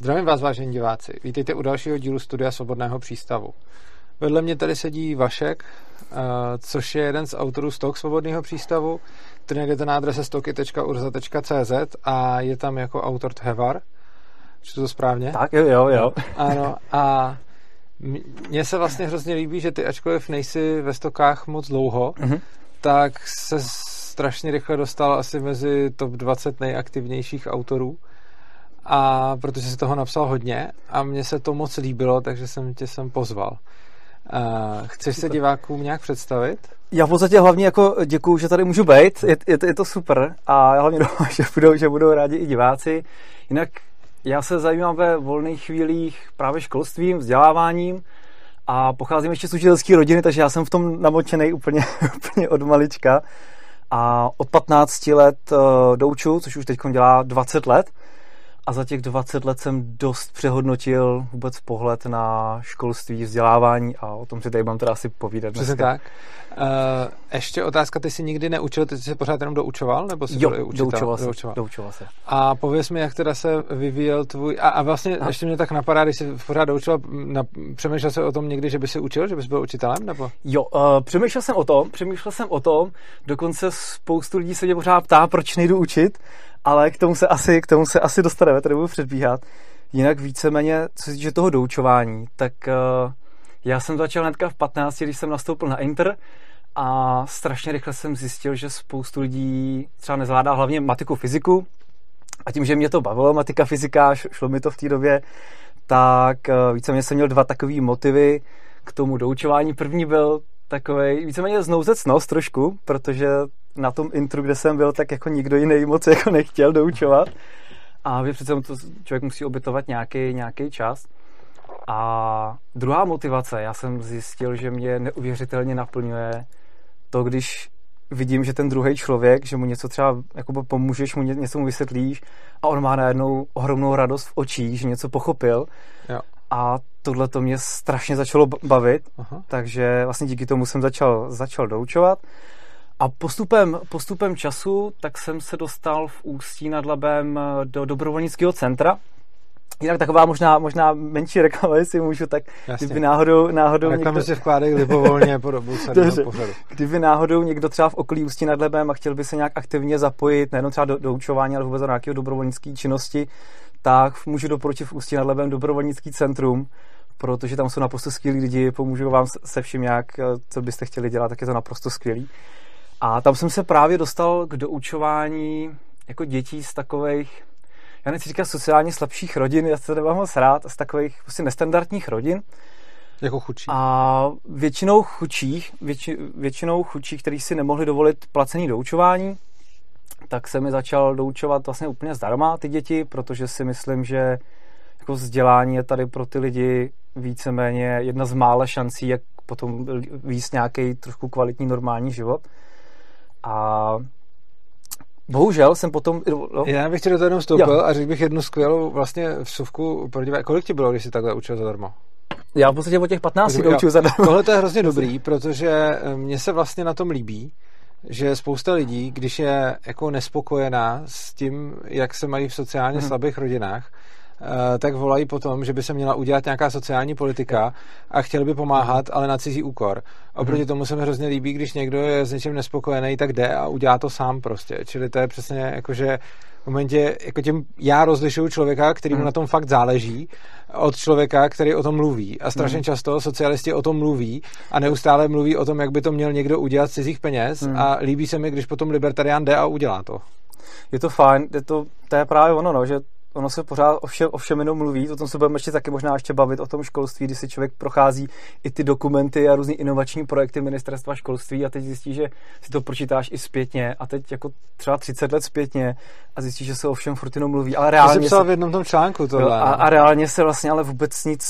Zdravím vás, vážení diváci. Vítejte u dalšího dílu Studia Svobodného přístavu. Vedle mě tady sedí Vašek, uh, což je jeden z autorů Stok Svobodného přístavu, který najdete na adrese stoky.urza.cz a je tam jako autor Thevar. Čtu to správně? Tak, jo, jo, jo. Ano, a mně se vlastně hrozně líbí, že ty ačkoliv nejsi ve stokách moc dlouho, mm-hmm. tak se strašně rychle dostal asi mezi top 20 nejaktivnějších autorů a protože si toho napsal hodně a mně se to moc líbilo, takže jsem tě sem pozval. Uh, chceš super. se divákům nějak představit? Já v podstatě hlavně jako děkuju, že tady můžu být, je, je, to, je to super a já hlavně doufám, že budou, že budou rádi i diváci. Jinak já se zajímám ve volných chvílích právě školstvím, vzděláváním a pocházím ještě z učitelské rodiny, takže já jsem v tom namočený úplně, úplně od malička. A od 15 let uh, douču, což už teď dělá 20 let a za těch 20 let jsem dost přehodnotil vůbec pohled na školství, vzdělávání a o tom si tady mám teda asi povídat Přesně dneska. tak. Uh, ještě otázka, ty jsi nikdy neučil, ty jsi se pořád jenom doučoval, nebo jsi jo, byl učitel? doučoval, se, doučoval. doučoval se. A pověz mi, jak teda se vyvíjel tvůj, a, a vlastně a. ještě mě tak napadá, když jsi pořád doučoval, na, přemýšlel jsi o tom někdy, že by si učil, že bys byl učitelem, nebo? Jo, uh, přemýšlel jsem o tom, přemýšlel jsem o tom, dokonce spoustu lidí se mě pořád ptá, proč nejdu učit, ale k tomu se asi, k tomu se asi dostaneme, tady budu předbíhat. Jinak víceméně, co se týče toho doučování, tak uh, já jsem začal hnedka v 15, když jsem nastoupil na Inter a strašně rychle jsem zjistil, že spoustu lidí třeba nezvládá hlavně matiku, fyziku a tím, že mě to bavilo, matika, fyzika, šlo mi to v té době, tak uh, víceméně jsem měl dva takové motivy k tomu doučování. První byl takový víceméně znouzecnost trošku, protože na tom intru, kde jsem byl, tak jako nikdo jiný moc jako nechtěl doučovat. A vy přece to člověk musí obytovat nějaký, nějaký čas. A druhá motivace, já jsem zjistil, že mě neuvěřitelně naplňuje to, když vidím, že ten druhý člověk, že mu něco třeba jako pomůžeš, mu něco mu vysvětlíš a on má najednou ohromnou radost v očích, že něco pochopil. Jo. A tohle to mě strašně začalo bavit, Aha. takže vlastně díky tomu jsem začal, začal doučovat. A postupem, postupem času tak jsem se dostal v Ústí nad Labem eh, do dobrovolnického centra, Jinak taková možná, možná menší reklama, jestli můžu, tak Jasně. kdyby náhodou... náhodou Reklamy někdo... se vkládají libovolně po dobu pořadu. Kdyby náhodou někdo třeba v okolí Ústí nad Labem a chtěl by se nějak aktivně zapojit, nejenom třeba do, do učování, ale vůbec do nějakého dobrovolnické činnosti, tak můžu doporučit v Ústí nad Labem dobrovolnický centrum, protože tam jsou naprosto skvělí lidi, pomůžu vám se vším nějak, eh, co byste chtěli dělat, tak je to naprosto skvělý. A tam jsem se právě dostal k doučování jako dětí z takových, já nechci říkat sociálně slabších rodin, já se nemám moc rád, z takových prostě nestandardních rodin. Jako chudší. A většinou chudších, větši, většinou chudších, kteří si nemohli dovolit placený doučování, tak se mi začal doučovat vlastně úplně zdarma ty děti, protože si myslím, že jako vzdělání je tady pro ty lidi víceméně jedna z mála šancí, jak potom víc nějaký trošku kvalitní normální život. A Bohužel jsem potom... No. Já bych ti do toho jenom vstoupil jo. a řekl bych jednu skvělou vlastně vsuvku pro diváky. Kolik ti bylo, když jsi takhle učil zadarmo? Já v podstatě o těch 15 doučil zadarmo. Tohle to je hrozně dobrý, protože eh, mně se vlastně na tom líbí, že spousta lidí, když je jako nespokojená s tím, jak se mají v sociálně hmm. slabých rodinách, tak volají potom, že by se měla udělat nějaká sociální politika a chtěli by pomáhat, ale na cizí úkor. Oproti mhm. tomu se mi hrozně líbí, když někdo je s něčím nespokojený, tak jde a udělá to sám prostě. Čili to je přesně jako, že v momentě, jako tím já rozlišuju člověka, který mu mhm. na tom fakt záleží, od člověka, který o tom mluví. A strašně mm. často socialisti o tom mluví a neustále mluví o tom, jak by to měl někdo udělat z cizích peněz a líbí se mi, když potom libertarián jde a udělá to. Je to fajn, je to, to je právě ono, no, že ono se pořád o všem, o všem jenom mluví, o tom se budeme ještě taky možná ještě bavit, o tom školství, kdy si člověk prochází i ty dokumenty a různý inovační projekty ministerstva školství a teď zjistí, že si to pročítáš i zpětně a teď jako třeba 30 let zpětně a zjistí, že se o všem furt jenom mluví, ale reálně to se, v jednom tom článku tohle. a, a, reálně se vlastně ale vůbec nic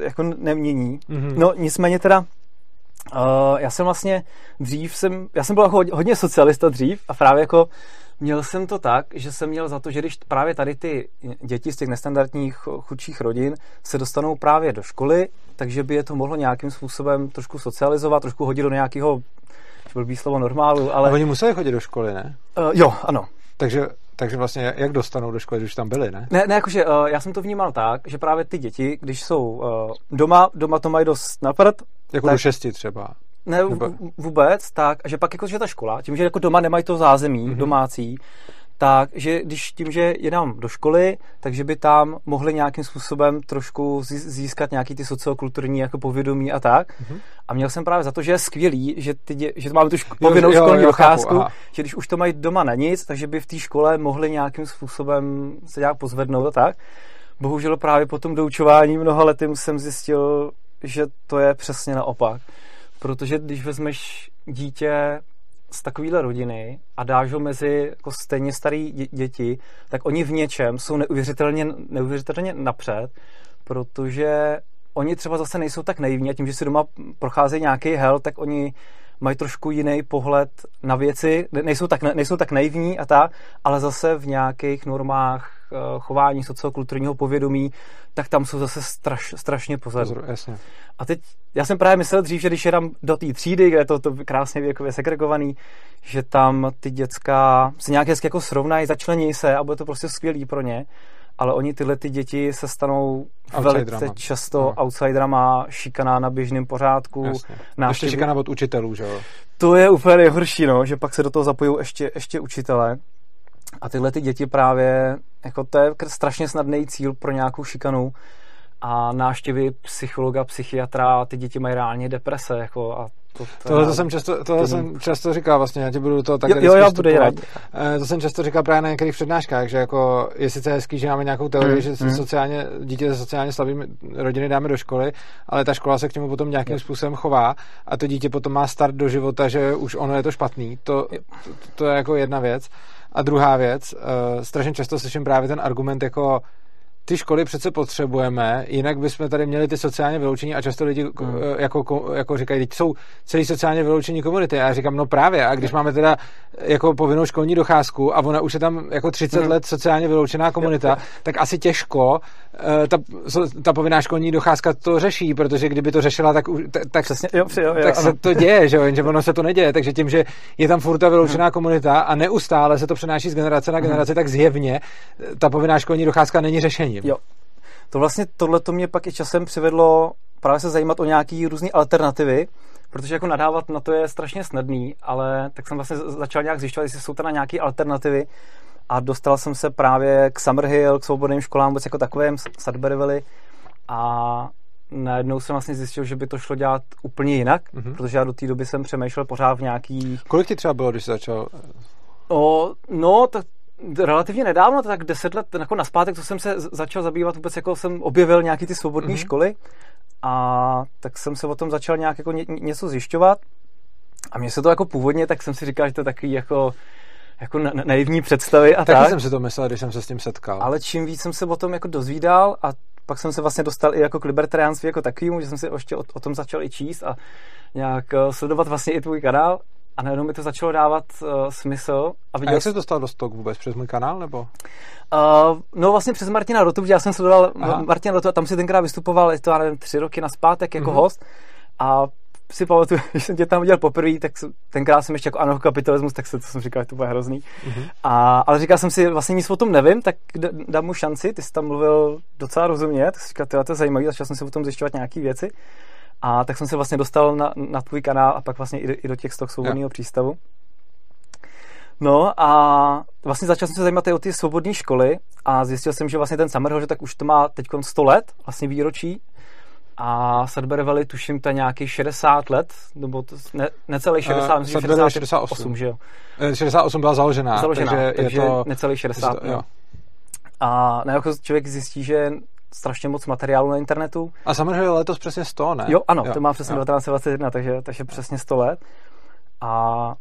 jako nemění. Mm-hmm. No nicméně teda Uh, já jsem vlastně dřív jsem, já jsem byl jako hodně socialista dřív a právě jako Měl jsem to tak, že jsem měl za to, že když právě tady ty děti z těch nestandardních chudších rodin se dostanou právě do školy, takže by je to mohlo nějakým způsobem trošku socializovat, trošku hodit do nějakého, blbý slovo normálu, ale... A oni museli chodit do školy, ne? Uh, jo, ano. Takže Takže vlastně jak dostanou do školy, když tam byli, ne? Ne, ne jakože uh, já jsem to vnímal tak, že právě ty děti, když jsou uh, doma, doma to mají dost napřed. Jako tak, do šesti třeba. Ne, Nebo... vůbec, tak, že pak jakože ta škola, tím, že jako doma nemají to zázemí mm-hmm. domácí, tak, že když tím, že jedám do školy, takže by tam mohli nějakým způsobem trošku získat nějaký ty sociokulturní jako povědomí a tak. Mm-hmm. A měl jsem právě za to, že je skvělý, že, ty, že máme tu ško- povinnou školní docházku, že když už to mají doma na nic, takže by v té škole mohli nějakým způsobem se nějak pozvednout a tak. Bohužel právě po tom doučování mnoha lety jsem zjistil, že to je přesně naopak. Protože když vezmeš dítě z takovéhle rodiny a dáš ho mezi jako stejně starý děti, tak oni v něčem jsou neuvěřitelně, neuvěřitelně napřed, protože oni třeba zase nejsou tak naivní a tím, že si doma procházejí nějaký hel, tak oni mají trošku jiný pohled na věci, nejsou tak, nejsou tak naivní a tak, ale zase v nějakých normách eh, chování sociokulturního povědomí, tak tam jsou zase straš, strašně pozadu. Pozor, jasně. A teď, já jsem právě myslel dřív, že když jedám do té třídy, kde je to, to krásně věkově segregovaný, že tam ty děcka se nějak hezky jako srovnají, začlení se a bude to prostě skvělý pro ně ale oni tyhle ty děti se stanou velice často no. outsiderama, šikaná na běžném pořádku. Ještě šikaná od učitelů, že jo? To je úplně nejhorší, no, že pak se do toho zapojí ještě, ještě učitele. A tyhle ty děti právě, jako to je strašně snadný cíl pro nějakou šikanu a náštěvy psychologa, psychiatra, ty děti mají reálně deprese jako a to, to tohle to jsem, často, tohle jsem často říkal vlastně, já ti budu to takhle jo, jo, bude rád. Eh, to jsem často říkal právě na některých přednáškách, že jako je sice hezký, že máme nějakou teorii, mm, že mm. sociálně, dítě ze sociálně slabými rodiny dáme do školy, ale ta škola se k němu potom nějakým jo. způsobem chová a to dítě potom má start do života, že už ono je to špatný. To, to, to je jako jedna věc. A druhá věc, uh, strašně často slyším právě ten argument jako ty školy přece potřebujeme, jinak bychom tady měli ty sociálně vyloučení a často lidi mm. jako, jako říkají, teď jsou celý sociálně vyloučení komunity. A já říkám, no právě, a když máme teda jako povinnou školní docházku a ona už je tam jako 30 mm. let sociálně vyloučená komunita, tak asi těžko eh, ta, ta povinná školní docházka to řeší, protože kdyby to řešila, tak, tak, Přesně, jo, jo, jo, tak se to děje, že jo, jenže ono se to neděje, takže tím, že je tam furt ta vyloučená mm. komunita a neustále se to přenáší z generace na mhm. generaci, mm. tak zjevně ta povinná školní docházka není řešení Jo. To vlastně tohle to mě pak i časem přivedlo právě se zajímat o nějaký různé alternativy, protože jako nadávat na to je strašně snadný, ale tak jsem vlastně začal nějak zjišťovat, jestli jsou tam nějaké alternativy a dostal jsem se právě k Summerhill, k svobodným školám, vůbec jako takovým, Sudbury Valley a najednou jsem vlastně zjistil, že by to šlo dělat úplně jinak, mm-hmm. protože já do té doby jsem přemýšlel pořád v nějakých... Kolik ti třeba bylo, když jsi začal? O, no, tak relativně nedávno, tak deset let jako naspátek, co jsem se začal zabývat, vůbec jako jsem objevil nějaký ty svobodné mm-hmm. školy a tak jsem se o tom začal nějak jako ně, něco zjišťovat a mně se to jako původně, tak jsem si říkal, že to je takový jako jako na, na, naivní představy a Taky tak. jsem si to myslel, když jsem se s tím setkal. Ale čím víc jsem se o tom jako dozvídal a pak jsem se vlastně dostal i jako k libertariánství jako takovýmu, že jsem si ještě o, o tom začal i číst a nějak uh, sledovat vlastně i tvůj kanál a najednou mi to začalo dávat uh, smysl. A, viděl a jak jsi dostal do stok vůbec? Přes můj kanál nebo? Uh, no vlastně přes Martina Rotu, já jsem sledoval Aha. Martina Rotu a tam si tenkrát vystupoval, je to nevím, tři roky naspátek jako mm-hmm. host a si pamatuju, když jsem tě tam viděl poprvé, tak tenkrát jsem ještě jako anarchokapitalismus, tak se to jsem říkal, že to bude hrozný. Mm-hmm. A, ale říkal jsem si, vlastně nic o tom nevím, tak dám mu šanci, ty jsi tam mluvil docela rozumně, tak si říkal, to je zajímavý, začal jsem si o tom zjišťovat nějaké věci. A tak jsem se vlastně dostal na, na tvůj kanál a pak vlastně i do, i do těch stok svobodného přístavu. No a vlastně začal jsem se zajímat i o ty svobodné školy a zjistil jsem, že vlastně ten Summerhill, že tak už to má teď 100 let, vlastně výročí. A Sudbury Valley, tuším, to je nějaký 60 let, nebo to, ne, necelý 60, uh, myslím, 60, 68, že jo? 68 eh, byla založená, založená takže, takže je to... necelý 60, to, jo. A na jako člověk zjistí, že strašně moc materiálu na internetu. A samozřejmě letos přesně 100, ne? Jo, ano, jo, to má přesně jo. 1921, takže, takže přesně 100 let. A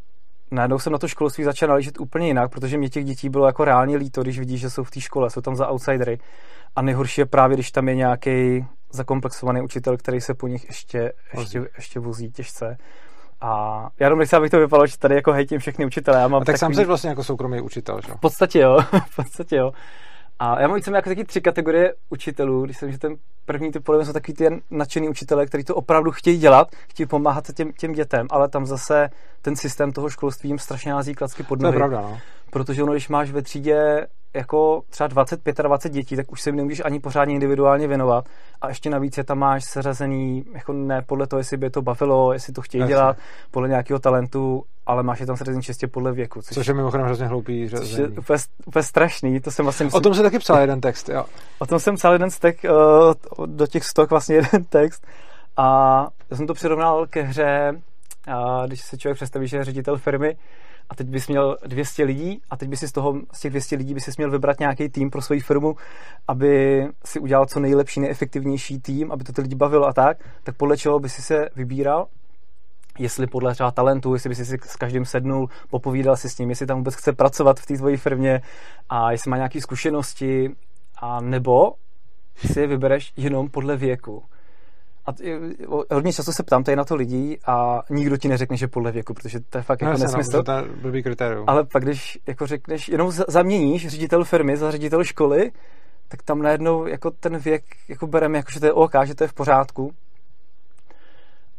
najednou jsem na to školství začal nalížet úplně jinak, protože mě těch dětí bylo jako reálně líto, když vidíš, že jsou v té škole, jsou tam za outsidery. A nejhorší je právě, když tam je nějaký zakomplexovaný učitel, který se po nich ještě, ještě, ještě vozí těžce. A já jenom nechci, abych to vypadalo, že tady jako hejtím všechny učitele. Já mám a tak takový... sám jsi vlastně jako soukromý učitel, že? V podstatě jo, v podstatě jo. A já mám víceméně jako taky tři kategorie učitelů, když jsem, že ten první typ jsou takový ty nadšený učitelé, kteří to opravdu chtějí dělat, chtějí pomáhat těm, těm dětem, ale tam zase ten systém toho školství jim strašně hází klacky pod nohy. To je pravda, no. protože ono, když máš ve třídě jako třeba 25 20 dětí, tak už se jim nemůžeš ani pořádně individuálně věnovat. A ještě navíc je tam máš seřazený, jako ne podle toho, jestli by je to bavilo, jestli to chtějí Jasně. dělat, podle nějakého talentu, ale máš je tam seřazený čistě podle věku. Což, což je mimochodem hrozně hloupý Což je úplně, úplně, strašný, to jsem vlastně myslím, O tom se taky psal jeden text, jo. O tom jsem psal jeden text, uh, do těch stok vlastně jeden text. A já jsem to přirovnal ke hře, a když se člověk představí, že je ředitel firmy, a teď bys měl 200 lidí a teď bys si z toho, z těch 200 lidí bys si měl vybrat nějaký tým pro svoji firmu, aby si udělal co nejlepší, nejefektivnější tým, aby to ty lidi bavilo a tak, tak podle čeho bys si se vybíral, jestli podle třeba talentu, jestli bys si s každým sednul, popovídal si s ním, jestli tam vůbec chce pracovat v té tvojí firmě a jestli má nějaké zkušenosti, a nebo si je vybereš jenom podle věku. A hodně často se ptám tady na to lidí a nikdo ti neřekne, že podle věku, protože to je fakt jako no, nesmysl. No, blbý kritérium. Ale pak, když jako řekneš, jenom zaměníš ředitel firmy za ředitel školy, tak tam najednou jako ten věk jako bereme, jako, že to je OK, že to je v pořádku.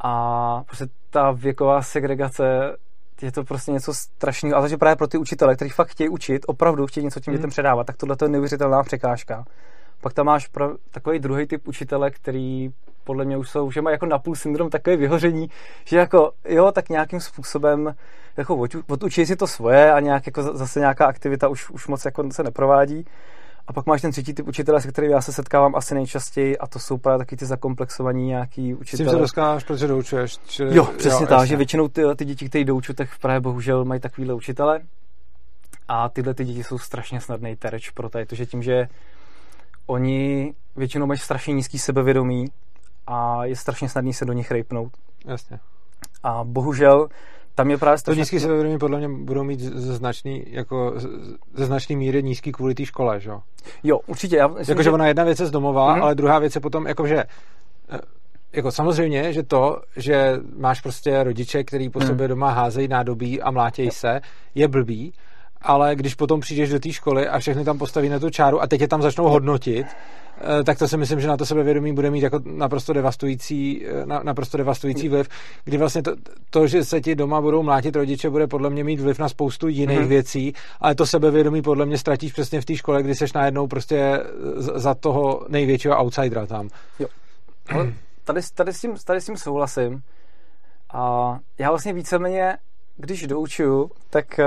A prostě ta věková segregace je to prostě něco strašného. Ale že právě pro ty učitele, kteří fakt chtějí učit, opravdu chtějí něco těm dětem mm. předávat, tak tohle je neuvěřitelná překážka. Pak tam máš pro takový druhý typ učitele, který podle mě už jsou, že mají jako napůl syndrom takové vyhoření, že jako jo, tak nějakým způsobem jako odučí si to svoje a nějak jako zase nějaká aktivita už, už moc jako se neprovádí. A pak máš ten třetí typ učitele, se kterým já se setkávám asi nejčastěji, a to jsou právě taky ty zakomplexovaní nějaký učitele. S tím se dostáváš, protože doučuješ. Čili, jo, přesně jo, tak, že většinou ty, ty děti, které douču, tak v Praze bohužel mají takovýhle učitele. A tyhle ty děti jsou strašně snadný terč pro to, že tím, že oni většinou mají strašně nízký sebevědomí a je strašně snadný se do nich rejpnout. Jasně. A bohužel tam je právě strašně... To nízký sebevědomí podle mě budou mít ze značný, jako ze značný míry nízký kvůli té škole, že jo? Jo, určitě. Já myslím, jako, že ona jedna věc je z domova, mm-hmm. ale druhá věc je potom, jako, že eh, jako samozřejmě, že to, že máš prostě rodiče, který po mm. sobě doma házejí nádobí a mlátějí se, je blbý, ale když potom přijdeš do té školy a všechny tam postaví na tu čáru a teď je tam začnou hodnotit, eh, tak to si myslím, že na to sebevědomí bude mít jako naprosto devastující, eh, naprosto devastující vliv, kdy vlastně to, to, že se ti doma budou mlátit rodiče, bude podle mě mít vliv na spoustu jiných mm-hmm. věcí, ale to sebevědomí podle mě ztratíš přesně v té škole, kdy seš najednou prostě za toho největšího outsidera tam. Jo. Ale tady, tady, s tím, tady s tím souhlasím. A já vlastně víceméně, když doučuju, tak eh,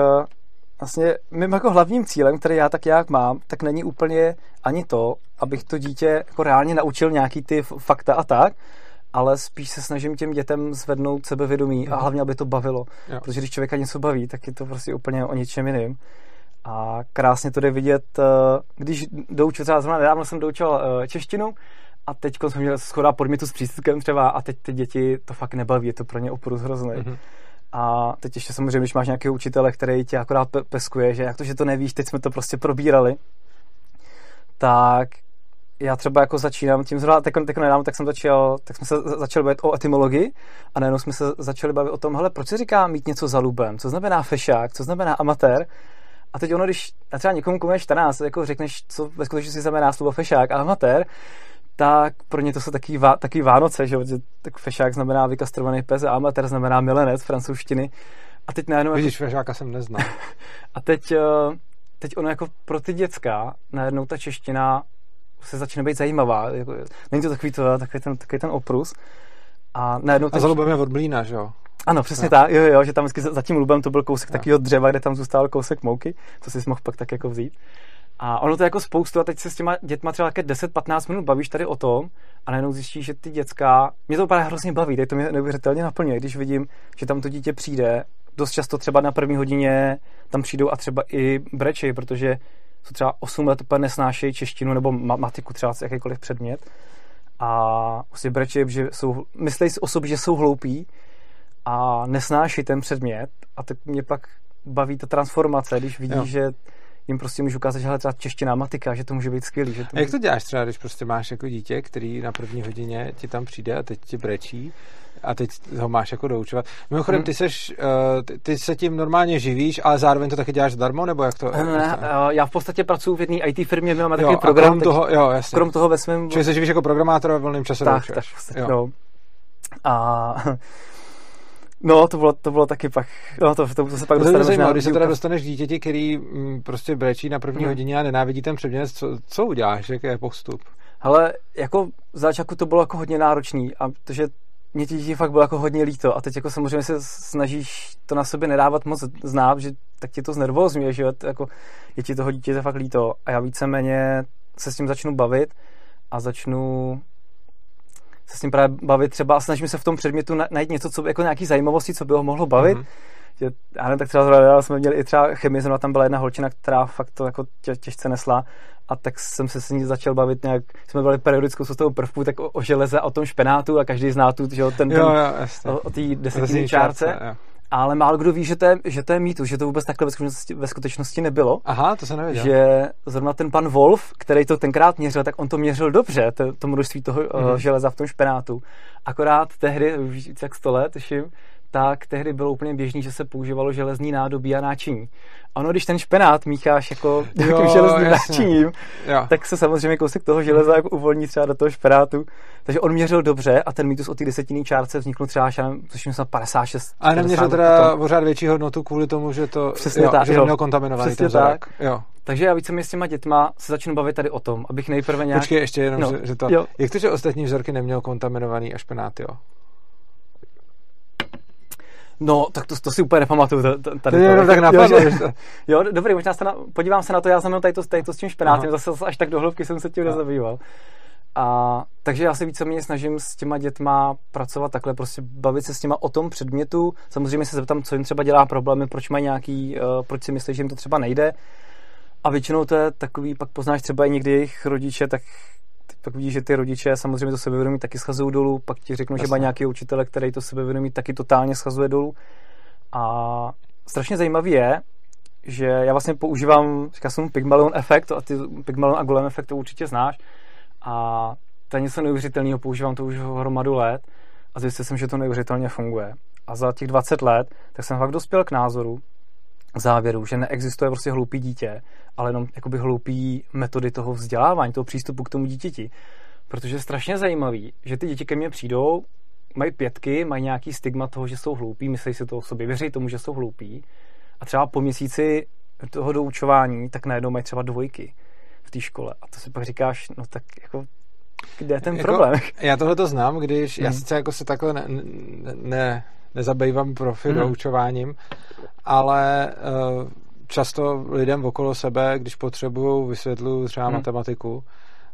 vlastně mým jako hlavním cílem, který já tak jak mám, tak není úplně ani to, abych to dítě jako reálně naučil nějaký ty fakta a tak, ale spíš se snažím těm dětem zvednout sebevědomí a mhm. hlavně, aby to bavilo. Jo. Protože když člověka něco baví, tak je to prostě úplně o něčem jiným. A krásně to jde vidět, eh, když doučil, třeba zrovna nedávno jsem doučil eh, češtinu a teď jsem měl schoda podmětu s přístupem třeba a teď ty děti to fakt nebaví, je to pro ně oprus hrozný. Mm-hmm. A teď ještě samozřejmě, když máš nějakého učitele, který tě akorát peskuje, že jak to, že to nevíš, teď jsme to prostě probírali, tak já třeba jako začínám tím zrovna, tak, tak nedávno, tak jsem začal, tak jsme se začali bavit o etymologii a najednou jsme se začali bavit o tom, hele, proč se říká mít něco za lubem, co znamená fešák, co znamená amatér, a teď ono, když třeba někomu, komu je 14, jako řekneš, co ve skutečnosti znamená slovo fešák a amatér, tak pro ně to jsou takový, vá, takový Vánoce, že, tak fešák znamená vykastrovaný pes a amatér znamená milenec francouzštiny. A teď najednou... Vidíš, jako... fešáka jsem neznal. a teď, eh, teď ono jako pro ty děcka najednou ta čeština se začne být zajímavá. Jako, není to takový, to, takový, ten, takový ten oprus. A najednou... A za lubem je od blína, že jo? Ano, přesně no. tak, jo, jo, že tam vždycky za tím lubem to byl kousek no. takového dřeva, kde tam zůstal kousek mouky, co si mohl pak tak jako vzít. A ono to je jako spoustu a teď se s těma dětma třeba 10-15 minut bavíš tady o tom a najednou zjistíš, že ty děcka, mě to právě hrozně baví, teď to mě neuvěřitelně naplňuje, když vidím, že tam to dítě přijde, dost často třeba na první hodině tam přijdou a třeba i breči, protože jsou třeba 8 let úplně nesnášejí češtinu nebo matiku třeba jakýkoliv předmět a prostě breči, že jsou, myslí si o sobě, že jsou hloupí a nesnáší ten předmět a tak mě pak baví ta transformace, když vidí, jo. že jim prostě můžu ukázat, že hele, třeba čeština, matika, že to může být skvělý. Že to a jak to děláš třeba, když prostě máš jako dítě, který na první hodině ti tam přijde a teď ti brečí a teď ho máš jako doučovat. Mimochodem, hmm. ty, seš, uh, ty, ty se tím normálně živíš, ale zároveň to taky děláš zdarma, nebo jak to? Ne, ne, uh, já v podstatě pracuji v jedné IT firmě, máme takový program. Krom toho, jo, jasně. Krom toho ve svém... Čili se živíš jako programátor a volným časem tak, tak, tak, no. A No, to bylo, to bylo taky pak, no to, to, to se pak To dostaneme. zajímavé, když se teda dostaneš k dítěti, který mm, prostě brečí na první Hmm. hodině a nenávidí ten předmět, co, co uděláš, jaký je postup? Ale jako v začátku to bylo jako hodně náročný, a protože mě ti děti fakt bylo jako hodně líto a teď jako samozřejmě se snažíš to na sobě nedávat moc znát, že tak ti to znervózňuje, že jako je ti toho dítěte fakt líto a já víceméně se s tím začnu bavit a začnu se s tím právě bavit třeba a snažím se v tom předmětu na- najít něco, co jako nějaký zajímavosti, co by ho mohlo bavit. Mhm. Že, já nevím, tak třeba zrovna jsme měli i třeba chemii, zrovna tam byla jedna holčina, která fakt to jako tě, těžce nesla a tak jsem se s ní začal bavit nějak, jsme byli periodickou soustavou prvků, tak o, o železe a o tom špenátu a každý zná tu, že jo, ten, ten Jo, jo, jasně. o, o té desetinní čárce, jo. Ale málo kdo ví, že to je, že to je mýtus, že to vůbec takhle ve skutečnosti, ve skutečnosti nebylo. Aha, to se nevěděl. Že zrovna ten pan Wolf, který to tenkrát měřil, tak on to měřil dobře, to, to množství toho Mhm. mm. železa v tom špenátu. Akorát tehdy, už víc jak 100 let, tuším, tak tehdy bylo úplně běžný, že se používalo železní nádobí a náčiní. Ano, když ten špenát mícháš jako nějakým železným jasně. náčiním, Jo. tak se samozřejmě kousek toho železa jako uvolní třeba do toho špenátu. Takže on měřil dobře a ten mýtus o té desetinní čárce vznikl třeba, tuším, snad 56. A neměřil 50 teda pořád větší hodnotu kvůli tomu, že to Přesně jo, tak, že jo. měl kontaminovaný Přesně ten vzorek. Jo. Takže já víceméně s těma dětma se začnu bavit tady o tom, abych nejprve nějak... Počkej, ještě jenom, No, že, že to... jo. Jak to, že ostatní vzorky neměl kontaminovaný až penát, jo? No, tak to, to si úplně nepamatuju. To, to, To tady jenom tak napadlo, jo, že to... jo, dobrý, možná se na, podívám se na to, já jsem měl tady to, tady to s tím špenátem, Aha. zase až tak do hloubky jsem se tím No. nezabýval. A, takže já se víceméně snažím s těma dětma pracovat takhle, prostě bavit se s těma o tom předmětu. Samozřejmě se zeptám, co jim třeba dělá problémy, proč mají nějaký, uh, proč si myslí, že jim to třeba nejde. A většinou to je takový, pak poznáš třeba i někdy jejich rodiče, tak pak vidíš, že ty rodiče samozřejmě to sebevědomí taky schazují dolů, pak ti řeknou, že má nějaký učitele, který to sebevědomí taky totálně schazuje dolů. A strašně zajímavý je, že já vlastně používám, říká jsem Pygmalion efekt, a ty Pygmalion a Golem efekt to určitě znáš. A to je něco neuvěřitelného, používám to už hromadu let a zjistil jsem, že to neuvěřitelně funguje. A za těch 20 let, tak jsem fakt dospěl k názoru, k závěru, že neexistuje prostě hloupý dítě, ale jenom jakoby hloupý metody toho vzdělávání, toho přístupu k tomu dítěti. Protože je strašně zajímavý, že ty děti ke mně přijdou, mají pětky, mají nějaký stigma toho, že jsou hloupí, myslí si to o sobě, věří tomu, že jsou hloupí. A třeba po měsíci toho doučování, tak najednou mají třeba dvojky v té škole. A to si pak říkáš, no tak jako, kde je ten Jako, problém? Já tohle to znám, když já Mhm. sice jako se takhle ne, ne, ne, nezabývám profi Mhm. doučováním, ale uh, často lidem okolo sebe, když potřebují, vysvětluju třeba Mhm. matematiku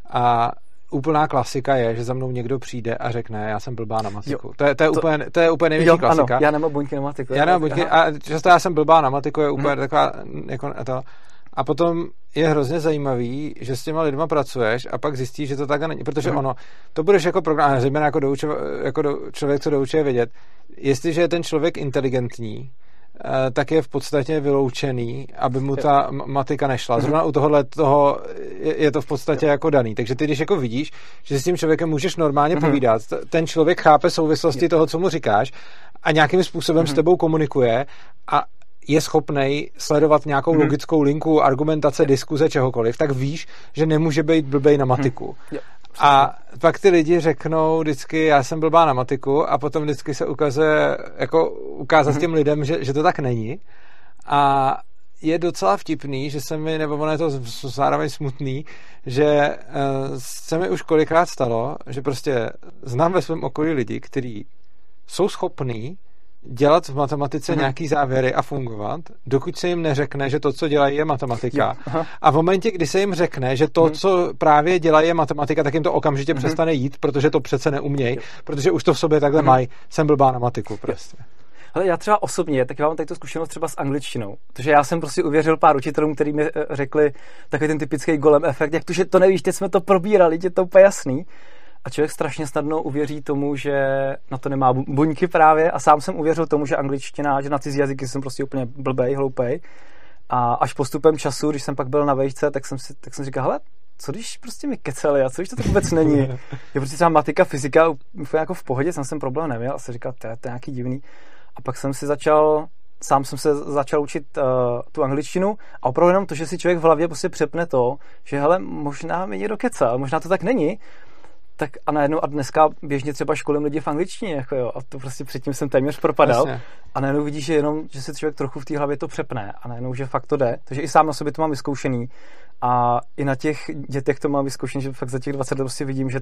a úplná klasika je, že za mnou někdo přijde a řekne, já jsem blbá na matiku. To je, to je, To- úplně, to je úplně největší Jo, klasika. ano, já nemám buňky na matiku. Já nevím, buďky, Aha. a často já jsem blbá na matiku, je úplně Mhm. taková, jako to. A potom je hrozně zajímavý, že s těma lidma pracuješ a pak zjistíš, že to takhle není, protože Mhm. ono, to budeš jako program, zejména jako, douče, jako do, člověk, co doučuje vědět, jestliže je ten člověk inteligentní, tak je v podstatě vyloučený, aby mu ta matika nešla. Zrovna u tohohle toho je, je to v podstatě jako daný. Takže ty, když jako vidíš, že s tím člověkem můžeš normálně Mhm. povídat, ten člověk chápe souvislosti toho, co mu říkáš a nějakým způsobem s Mhm. tebou komunikuje a je schopný sledovat nějakou Mhm. logickou linku, argumentace, diskuze, čehokoliv, tak víš, že nemůže být blbej na matiku. Jo, A pak ty lidi řeknou vždycky, já jsem blbá na matiku a potom vždycky se ukazuje, jako ukázat Mhm. těm lidem, že, že to tak není. A je docela vtipný, že se mi, nebo ono je to zároveň smutný, že uh, se mi už kolikrát stalo, že prostě znám ve svém okolí lidi, kteří jsou schopní dělat v matematice Mhm. nějaký závěry a fungovat, dokud se jim neřekne, že to, co dělají, je matematika. Jo. A v momentě, kdy se jim řekne, že to, Mhm. co právě dělají, je matematika, tak jim to okamžitě Mhm. přestane jít, protože to přece neumějí, Jo. protože už to v sobě takhle Mhm. mají. Jsem blbá na matiku prostě. Ale já třeba osobně, tak já mám tady tu zkušenost třeba s angličtinou. Protože já jsem prostě uvěřil pár učitelům, kteří mi eh, řekli takový ten typický golem efekt, jak to, že to nevíš, teď jsme to probírali, je to úplně jasný. A člověk strašně snadno uvěří tomu, že na to nemá bu- buňky právě a sám jsem uvěřil tomu, že angličtina, že na ty jazyky jsem prostě úplně blbej, hloupej. A až postupem času, když jsem pak byl na vejšce, tak jsem si tak jsem říkal, hele, co když prostě mi keceli a co když to tak vůbec není. Je prostě třeba matika, fyzika, úplně jako v pohodě, jsem jsem problém neměl a jsem říkal, to je, to je nějaký divný. A pak jsem si začal, sám jsem se začal učit uh, tu angličtinu a opravdu jenom to, že si člověk v hlavě prostě přepne to, že hele, možná mi někdo kecal, možná to tak není, tak a najednou a dneska běžně třeba školím lidi v angličtině, jako jo, a to prostě předtím jsem téměř propadal. Jasně. A najednou vidíš, že jenom, že se člověk trochu v té hlavě to přepne a najednou, že fakt to jde. Takže i sám na sobě to mám vyzkoušený a i na těch dětech to mám vyzkoušený, že fakt za těch 20 let prostě vidím, že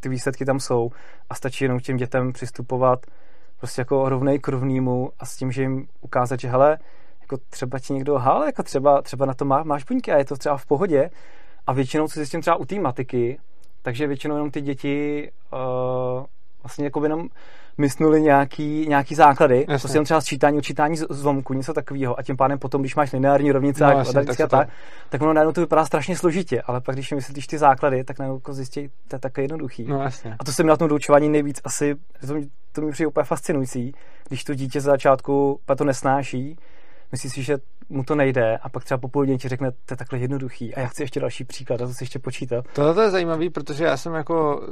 ty výsledky tam jsou a stačí jenom těm dětem přistupovat prostě jako rovnej k rovnýmu a s tím, že jim ukázat, že hele, jako třeba ti někdo hal, jako třeba, třeba na to má, máš buňky a je to třeba v pohodě a většinou, co zjistím třeba u té matiky, takže většinou jenom ty děti uh, vlastně jako by jenom mysnuli nějaký, nějaký základy, Jasně. prostě jenom třeba sčítání, učítání zlomku, něco takového a tím pádem potom, když máš lineární rovnice no, a kvadratické tak, tak, tak ono najednou to vypadá strašně složitě, ale pak když vysvětlíš ty základy, tak najednou jako zjistí, to je takové jednoduchý. No, jasně. A to se mi na tom doučování nejvíc asi, to, to mi přijde úplně fascinující, když to dítě z začátku to nesnáší, myslí si, že mu to nejde a pak třeba po půl ti řekne, to je takhle jednoduchý a já chci ještě další příklad a to si ještě počítat. Tohle je zajímavý, protože já jsem jako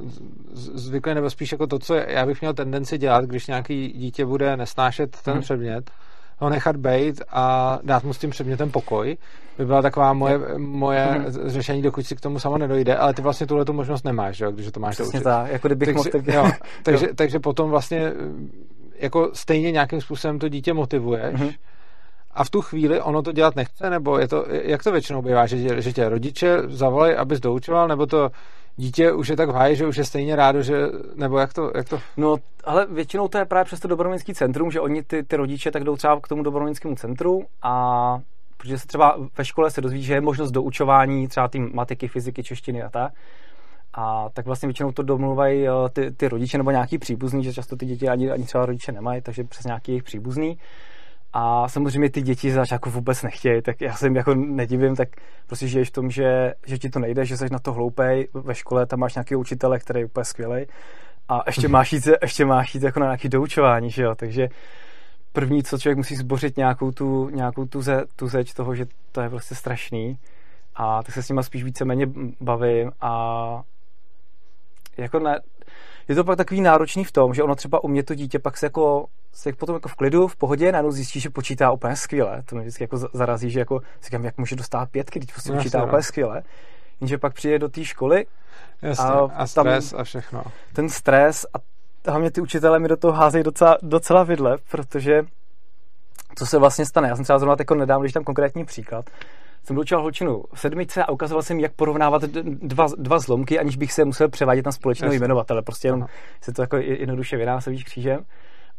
zvyklý, nebo spíš jako to, co já bych měl tendenci dělat, když nějaký dítě bude nesnášet ten hmm. předmět, ho nechat bejt a dát mu s tím předmětem pokoj, by byla taková moje, moje mm-hmm. řešení, dokud si k tomu samo nedojde, ale ty vlastně tuhle tu možnost nemáš, jo, když to máš Přesně tak, jako kdybych takže, mohl, tak... jo, takže, takže potom vlastně jako stejně nějakým způsobem to dítě motivuješ, mm-hmm a v tu chvíli ono to dělat nechce, nebo je to, jak to většinou bývá, že že tě rodiče zavolají, abys doučoval, nebo to dítě už je tak v háji, že už je stejně rádo, že, nebo jak to, jak to? No, ale většinou to je právě přes to dobrovolnický centrum, že oni, ty, ty rodiče, tak jdou třeba k tomu dobrovolnickému centru a protože se třeba ve škole se dozví, že je možnost doučování třeba tým matiky, fyziky, češtiny a tak. A tak vlastně většinou to domluvají eh, ty, ty rodiče nebo nějaký příbuzný, že často ty děti ani, ani třeba rodiče nemají, takže přes nějaký jejich příbuzný. A samozřejmě ty děti za začátku vůbec nechtějí, tak já se jim jako nedivím, tak prostě žiješ v tom, že, že ti to nejde, že jsi na to hloupej, ve škole tam máš nějaký učitele, který je úplně skvělý a ještě máš jít, ještě máš jít jako na nějaký doučování, že jo, takže první, co člověk musí zbořit nějakou tu, nějakou tu, ze, tu zeď toho, že to je prostě strašný. A tak se s nima spíš víceméně bavím a jako ne, je to pak takový náročný v tom, že ono třeba u mě to dítě pak se jako se potom jako v klidu, v pohodě, najednou zjistí, že počítá úplně skvěle. To mě vždycky jako zarazí, že jako si říkám, jak může dostat pětky, když prostě no, počítá jasně, úplně no. skvěle. Jenže pak přijde do té školy jasně, a, a stres tam, a všechno. Ten stres a hlavně ty učitelé mi do toho házejí docela, docela vidle, protože co se vlastně stane. Já jsem třeba zrovna jako nedávno, když tam konkrétní příklad, jsem doučoval holčinu v sedmice a ukazoval jsem, jak porovnávat dva, dva zlomky, aniž bych se musel převádět na společného jmenovatele. Prostě jenom se to jako jednoduše vynásobíš křížem.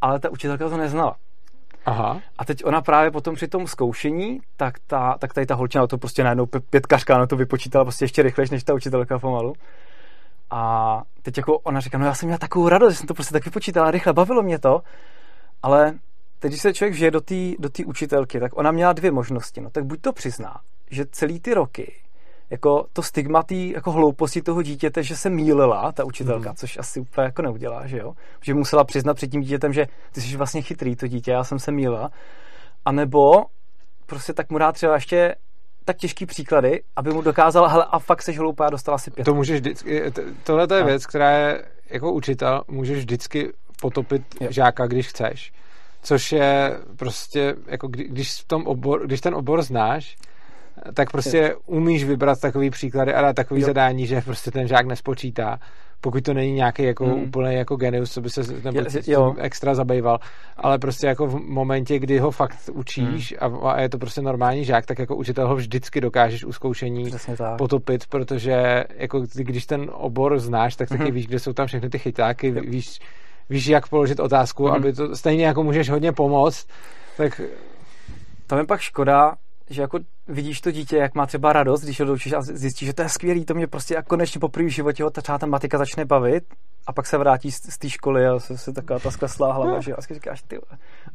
Ale ta učitelka to neznala. Aha. A teď ona právě potom při tom zkoušení, tak, ta, tak tady ta holčina to prostě najednou pětkařka na to vypočítala prostě ještě rychlejš než ta učitelka pomalu. A teď jako ona říká, no já jsem měla takovou radost, že jsem to prostě tak vypočítala rychle, bavilo mě to, ale teď, když se člověk vžije do té do učitelky, tak ona měla dvě možnosti. No, tak buď to přizná, že celý ty roky jako to stigmatý jako hlouposti toho dítěte, že se mýlila ta učitelka, mm. což asi úplně jako neudělá, že jo? Že musela přiznat před tím dítětem, že ty jsi vlastně chytrý to dítě, já jsem se mýlila. A nebo prostě tak mu dá třeba ještě tak těžký příklady, aby mu dokázal, hele, a fakt jsi hloupá a dostala si pět. To můžeš vždycky, tohle je věc, která je jako učitel, můžeš vždycky potopit jo. žáka, když chceš což je prostě, jako když, v tom obor, když ten obor znáš, tak prostě umíš vybrat takový příklady a dát takový jo. zadání, že prostě ten žák nespočítá, pokud to není nějaký jako hmm. úplný jako genius, co by se nebo jo. extra zabýval, ale prostě jako v momentě, kdy ho fakt učíš hmm. a, a je to prostě normální žák, tak jako učitel ho vždycky dokážeš u zkoušení potopit, protože jako když ten obor znáš, tak taky hmm. víš, kde jsou tam všechny ty chytáky, jo. víš, víš, jak položit otázku, hmm. aby to stejně jako můžeš hodně pomoct, tak... Tam je pak škoda, že jako vidíš to dítě, jak má třeba radost, když ho doučíš a zjistíš, že to je skvělý, to mě prostě jako konečně poprvé v životě ho třeba ta matika začne bavit a pak se vrátí z, z té školy a se, se taková ta skleslá hlava, že jo, a říkáš, ty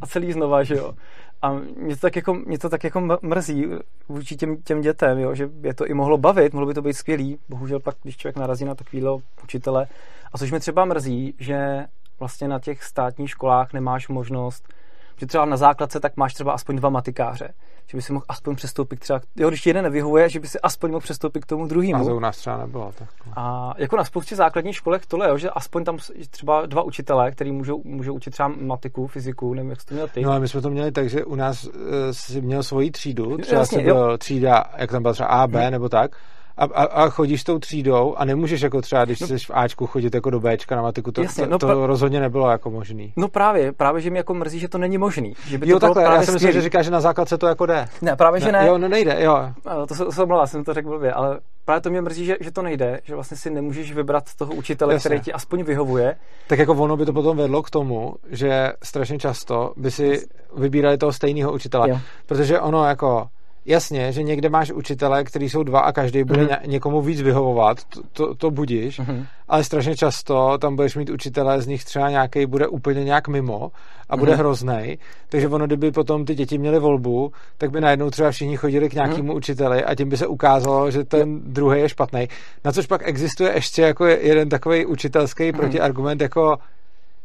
a celý znova, že jo. A mě to tak jako, mě to tak jako mrzí vůči těm, těm dětem, jo, že je to i mohlo bavit, mohlo by to být skvělý, bohužel pak, když člověk narazí na takovýhle učitele, a což mě třeba mrzí, že vlastně na těch státních školách nemáš možnost, že třeba na základce tak máš třeba aspoň dva matikáře, že by si mohl aspoň přestoupit třeba, jo, když jeden nevyhovuje, že by si aspoň mohl přestoupit k tomu druhému. A to u nás třeba nebylo. Tak. A jako na spoustě základních školech tohle, jo, že aspoň tam třeba dva učitelé, který můžou, můžou učit třeba matiku, fyziku, nevím, jak jsi to měl ty. No a my jsme to měli tak, že u nás uh, si měl svoji třídu, třeba Jasně, byl třída, jak tam byla třeba A, B hmm. nebo tak, a, a, a chodíš tou třídou a nemůžeš jako třeba, když no, jsi v Ačku chodit jako do Bčka na matiku, to, jasně, to, no, to pra... rozhodně nebylo jako možný. No právě, právě, že mi jako mrzí, že to není možný. Že by jo, to takhle, já jsem myslel, že říká, že na základce to jako jde. Ne, právě, že ne. Jo, no nejde, jo. To se omlouvám, jsem to řekl blbě, ale právě to mě mrzí, že, že to nejde, že vlastně si nemůžeš vybrat toho učitele, Jasně. který ti aspoň vyhovuje. Tak jako ono by to potom vedlo k tomu, že strašně často by si vybírali toho stejného učitele. Jo. Protože ono jako Jasně, že někde máš učitele, kteří jsou dva a každý bude mm-hmm. někomu víc vyhovovat, to, to, to budíš, mm-hmm. ale strašně často tam budeš mít učitele, z nich třeba nějaký bude úplně nějak mimo a bude mm-hmm. hrozný. Takže ono, kdyby potom ty děti měly volbu, tak by najednou třeba všichni chodili k nějakému mm-hmm. učiteli a tím by se ukázalo, že ten druhý je špatný. Na což pak existuje ještě jako jeden takový učitelský mm-hmm. protiargument, jako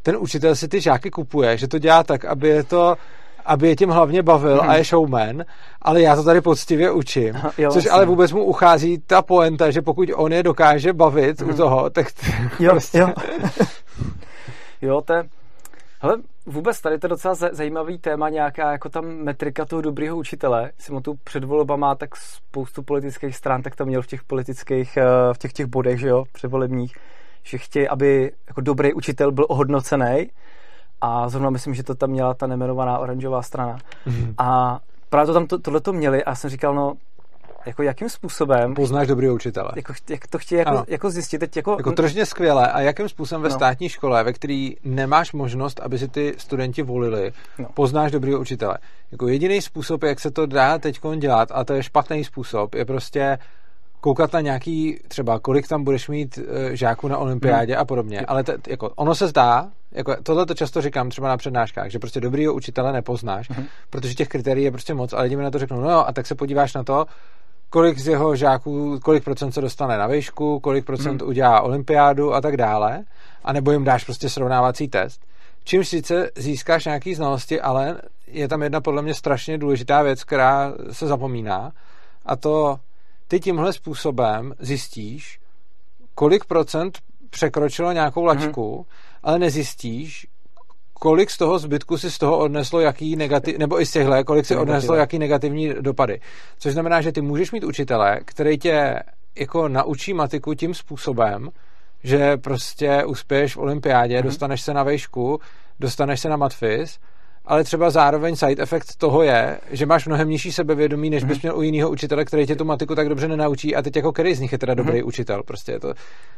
ten učitel si ty žáky kupuje, že to dělá tak, aby je to aby je tím hlavně bavil hmm. a je showman, ale já to tady poctivě učím, jo, což ale vůbec mu uchází ta poenta, že pokud on je dokáže bavit hmm. u toho, tak t- jo, prostě... jo. jo, to je... Hele, vůbec tady to je docela zajímavý téma, nějaká jako tam metrika toho dobrého učitele. Jsem tu před volbama tak spoustu politických stran, tak tam měl v těch politických, eh, v těch těch bodech, že jo, předvolebních, že chtějí, aby jako dobrý učitel byl ohodnocený a zrovna myslím, že to tam měla ta nemenovaná oranžová strana. Mm-hmm. A právě to tam to, tohle to měli a jsem říkal, no jako jakým způsobem... Poznáš dobrý učitele. Jako, jak to chtějí jako, jako zjistit. Teď jako... jako tržně skvěle. A jakým způsobem ve no. státní škole, ve který nemáš možnost, aby si ty studenti volili, no. poznáš dobrý učitele. Jako jediný způsob, jak se to dá teď dělat, a to je špatný způsob, je prostě koukat na nějaký, třeba kolik tam budeš mít uh, žáků na olympiádě hmm. a podobně, ale t- jako ono se zdá, jako tohle to často říkám třeba na přednáškách, že prostě dobrýho učitele nepoznáš, hmm. protože těch kritérií je prostě moc, ale lidi mi na to řeknou, no jo, a tak se podíváš na to, kolik z jeho žáků, kolik procent se dostane na výšku, kolik procent hmm. udělá olympiádu a tak dále, a nebo jim dáš prostě srovnávací test. Čímž sice získáš nějaký znalosti, ale je tam jedna podle mě strašně důležitá věc, která se zapomíná, a to ty tímhle způsobem zjistíš, kolik procent překročilo nějakou mhm. laťku, mm-hmm. ale nezjistíš, kolik z toho zbytku si z toho odneslo jaký negativ, nebo i z těchhle, kolik si odneslo jaký negativní dopady. Což znamená, že ty můžeš mít učitele, který tě jako naučí matiku tím způsobem, že prostě uspěješ v olympiádě, mm-hmm. dostaneš se na vejšku, dostaneš se na matfis ale třeba zároveň side effect toho je, že máš mnohem nižší sebevědomí, než bys mhm. měl u jiného učitele, který tě tu matiku tak dobře nenaučí a teď jako který z nich je teda dobrý mm-hmm. učitel. Prostě to,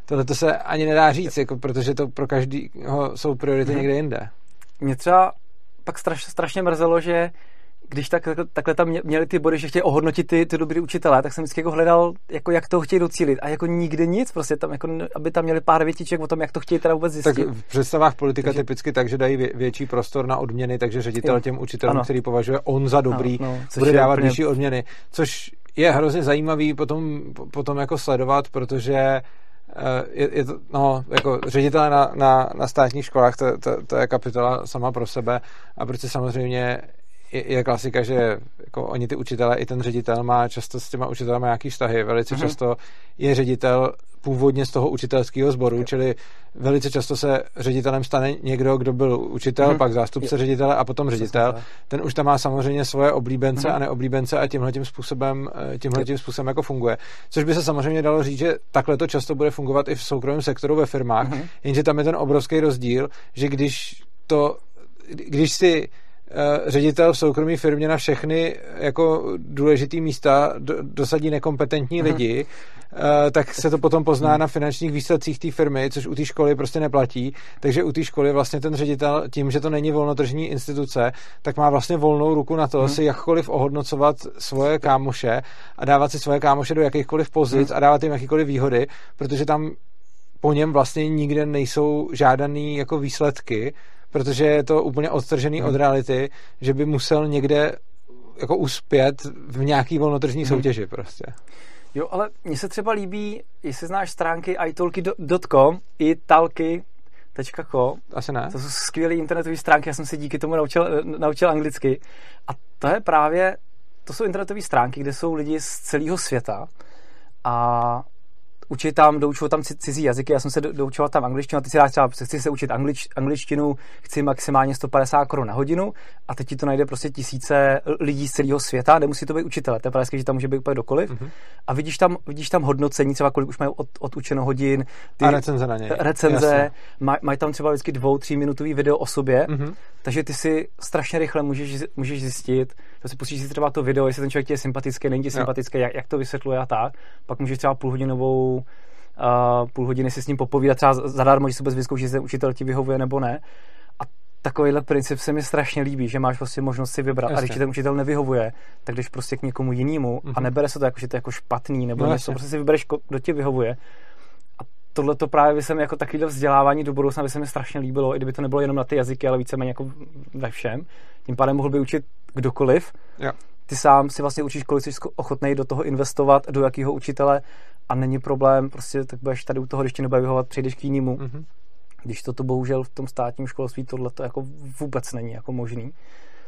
tohle to se ani nedá říct, jako, protože to pro každého jsou priority mm-hmm. někde jinde. Mě třeba pak straš, strašně mrzelo, že když tak, takhle tam měli ty body, že chtějí ohodnotit ty, ty dobrý učitelé, tak jsem vždycky jako hledal, jako jak to chtějí docílit. A jako nikde nic, prostě tam, jako, aby tam měli pár větiček o tom, jak to chtějí teda vůbec zjistit. Tak v představách politika takže... typicky tak, že dají větší prostor na odměny, takže ředitel jo. těm učitelům, ano. který považuje on za dobrý, ano, no, bude dávat vyšší úplně... odměny. Což je hrozně zajímavý potom, potom jako sledovat, protože eh, je, je to, no, jako ředitele na, na, na státních školách, to, to, to je kapitola sama pro sebe a protože samozřejmě je, je klasika, že jako oni ty učitelé, i ten ředitel má často s těma učitelema nějaký vztahy. Velice mm-hmm. často je ředitel původně z toho učitelského sboru, čili velice často se ředitelem stane někdo, kdo byl učitel, mm-hmm. pak zástupce je. ředitele a potom ředitel. Ten už tam má samozřejmě svoje oblíbence mm-hmm. a neoblíbence a tímhle tím způsobem, eh, tímhle tím způsobem jako funguje. Což by se samozřejmě dalo říct, že takhle to často bude fungovat i v soukromém sektoru ve firmách, mm-hmm. jenže tam je ten obrovský rozdíl, že když to, když si ředitel v soukromé firmě na všechny jako důležitý místa dosadí nekompetentní mhm. lidi, mm-hmm. tak se to potom pozná na finančních výsledcích té firmy, což u té školy prostě neplatí. Takže u té školy vlastně ten ředitel tím, že to není volnotržní instituce, tak má vlastně volnou ruku na to mm-hmm. si jakkoliv ohodnocovat svoje kámoše a dávat si svoje kámoše do jakýchkoliv pozic mm-hmm. a dávat jim jakýkoliv výhody, protože tam po něm vlastně nikde nejsou žádaný jako výsledky, protože je to úplně odtržený hmm. od reality, že by musel někde jako uspět v nějaký volnotržní hmm. soutěži prostě. Jo, ale mně se třeba líbí, jestli znáš stránky italky.com i talky Co? Asi ne. To jsou skvělé internetové stránky, já jsem se díky tomu naučil, naučil anglicky. A to je právě, to jsou internetové stránky, kde jsou lidi z celého světa a učit tam, doučovat tam cizí jazyky, já jsem se doučoval tam angličtinu a ty si dáš třeba, chci se učit anglič, angličtinu, chci maximálně 150 korun na hodinu a teď ti to najde prostě tisíce lidí z celého světa, nemusí to být učitel, to je právě, že tam může být úplně dokoliv mm-hmm. a vidíš tam, vidíš tam hodnocení, třeba kolik už mají od, odučeno hodin. Ty a recenze na něj. Recenze, mají maj tam třeba vždycky dvou, tří minutový video o sobě, mm-hmm. takže ty si strašně rychle můžeš, můžeš zjistit, že si pustíš si třeba to video, jestli ten člověk je sympatický, není ti sympatický, jak, jak, to vysvětluje a tak, pak můžeš třeba půlhodinovou uh, půl hodiny si s ním popovídat třeba zadarmo, že si vůbec vyzkoušet, jestli učitel ti vyhovuje nebo ne. A takovýhle princip se mi strašně líbí, že máš prostě možnost si vybrat. Jasně. A když ti ten učitel nevyhovuje, tak jdeš prostě k někomu jinému mm-hmm. a mhm. nebere se to jako, že to je jako špatný, nebo no, něco, prostě si vybereš, kdo ti vyhovuje. A tohle to právě by se mi jako takovýhle vzdělávání do budoucna by se mi strašně líbilo, i kdyby to nebylo jenom na ty jazyky, ale víceméně jako ve všem. Tím pádem mohl by učit kdokoliv. Jo ty sám si vlastně učíš, kolik jsi ochotný do toho investovat, do jakého učitele a není problém, prostě tak budeš tady u toho, když ti nebude vyhovovat, přejdeš k jinému. Mm-hmm. Když to bohužel v tom státním školství tohle to jako vůbec není jako možný,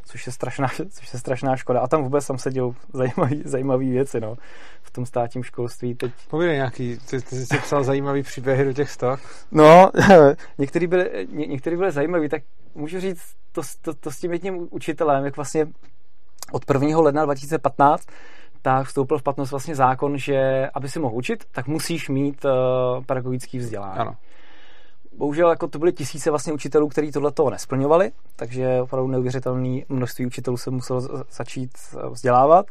což je strašná, což je strašná škoda. A tam vůbec tam se dějou zajímavý, zajímavý věci, no, v tom státním školství. Teď... Povídej nějaký, ty, ty jsi psal zajímavý příběhy do těch stok? No, některý byly, ně, některý byly zajímavý, tak můžu říct to, to, to s tím jedním učitelem, jak vlastně od 1. ledna 2015 tak vstoupil v platnost vlastně zákon, že aby si mohl učit, tak musíš mít uh, pedagogický vzdělání. Ano. Bohužel jako to byly tisíce vlastně učitelů, kteří tohle toho nesplňovali, takže opravdu neuvěřitelné množství učitelů se muselo začít eh, vzdělávat,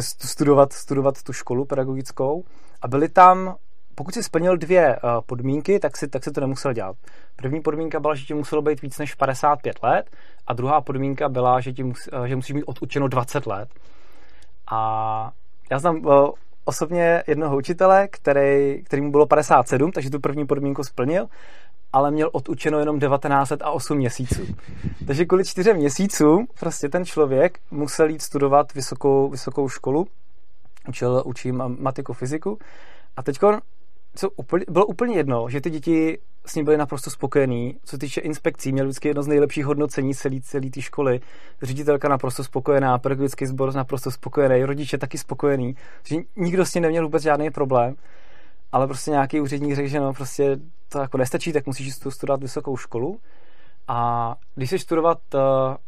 studovat, studovat tu školu pedagogickou. A byli tam pokud si splnil dvě uh, podmínky, tak si, tak si to nemusel dělat. První podmínka byla, že ti muselo být víc než 55 let a druhá podmínka byla, že, ti mus, uh, že musíš mít odučeno 20 let. A já znám uh, osobně jednoho učitele, který, který mu bylo 57, takže tu první podmínku splnil, ale měl odučeno jenom 19 let a 8 měsíců. Takže kvůli čtyřem měsícům prostě ten člověk musel jít studovat vysokou, vysokou školu, učil, učí matiku, fyziku a teď co úplně, bylo úplně jedno, že ty děti s ním byly naprosto spokojený. Co se týče inspekcí, měl vždycky jedno z nejlepších hodnocení celé celý té školy. Ředitelka naprosto spokojená, pedagogický sbor naprosto spokojený, rodiče taky spokojený. Že nikdo s ním neměl vůbec žádný problém. Ale prostě nějaký úředník řekl, že no prostě to jako nestačí, tak musíš studovat vysokou školu. A když chceš studovat uh,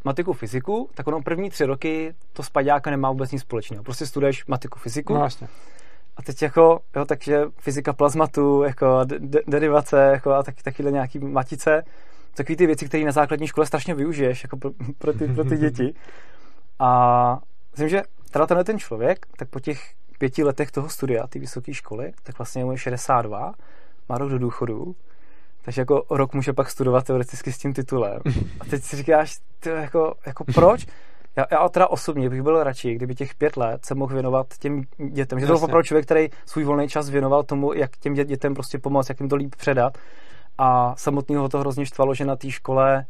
matiku, fyziku, tak ono první tři roky to s nemá vůbec nic společného. Prostě studuješ matiku, fyziku. No, vlastně a teď jako, jo, takže fyzika plazmatu, jako de- derivace, jako a taky, takyhle nějaký matice, takové ty věci, které na základní škole strašně využiješ, jako pro, pro, ty, pro ty děti. A myslím, že teda tenhle ten člověk, tak po těch pěti letech toho studia, ty vysoké školy, tak vlastně je 62, má rok do důchodu, takže jako rok může pak studovat teoreticky s tím titulem. A teď si říkáš, ty, jako, jako proč? Já, já teda osobně bych byl radši, kdyby těch pět let se mohl věnovat těm dětem. Že to byl opravdu člověk, který svůj volný čas věnoval tomu, jak těm dětem prostě pomoct, jak jim to líp předat. A samotného to hrozně štvalo, že na té škole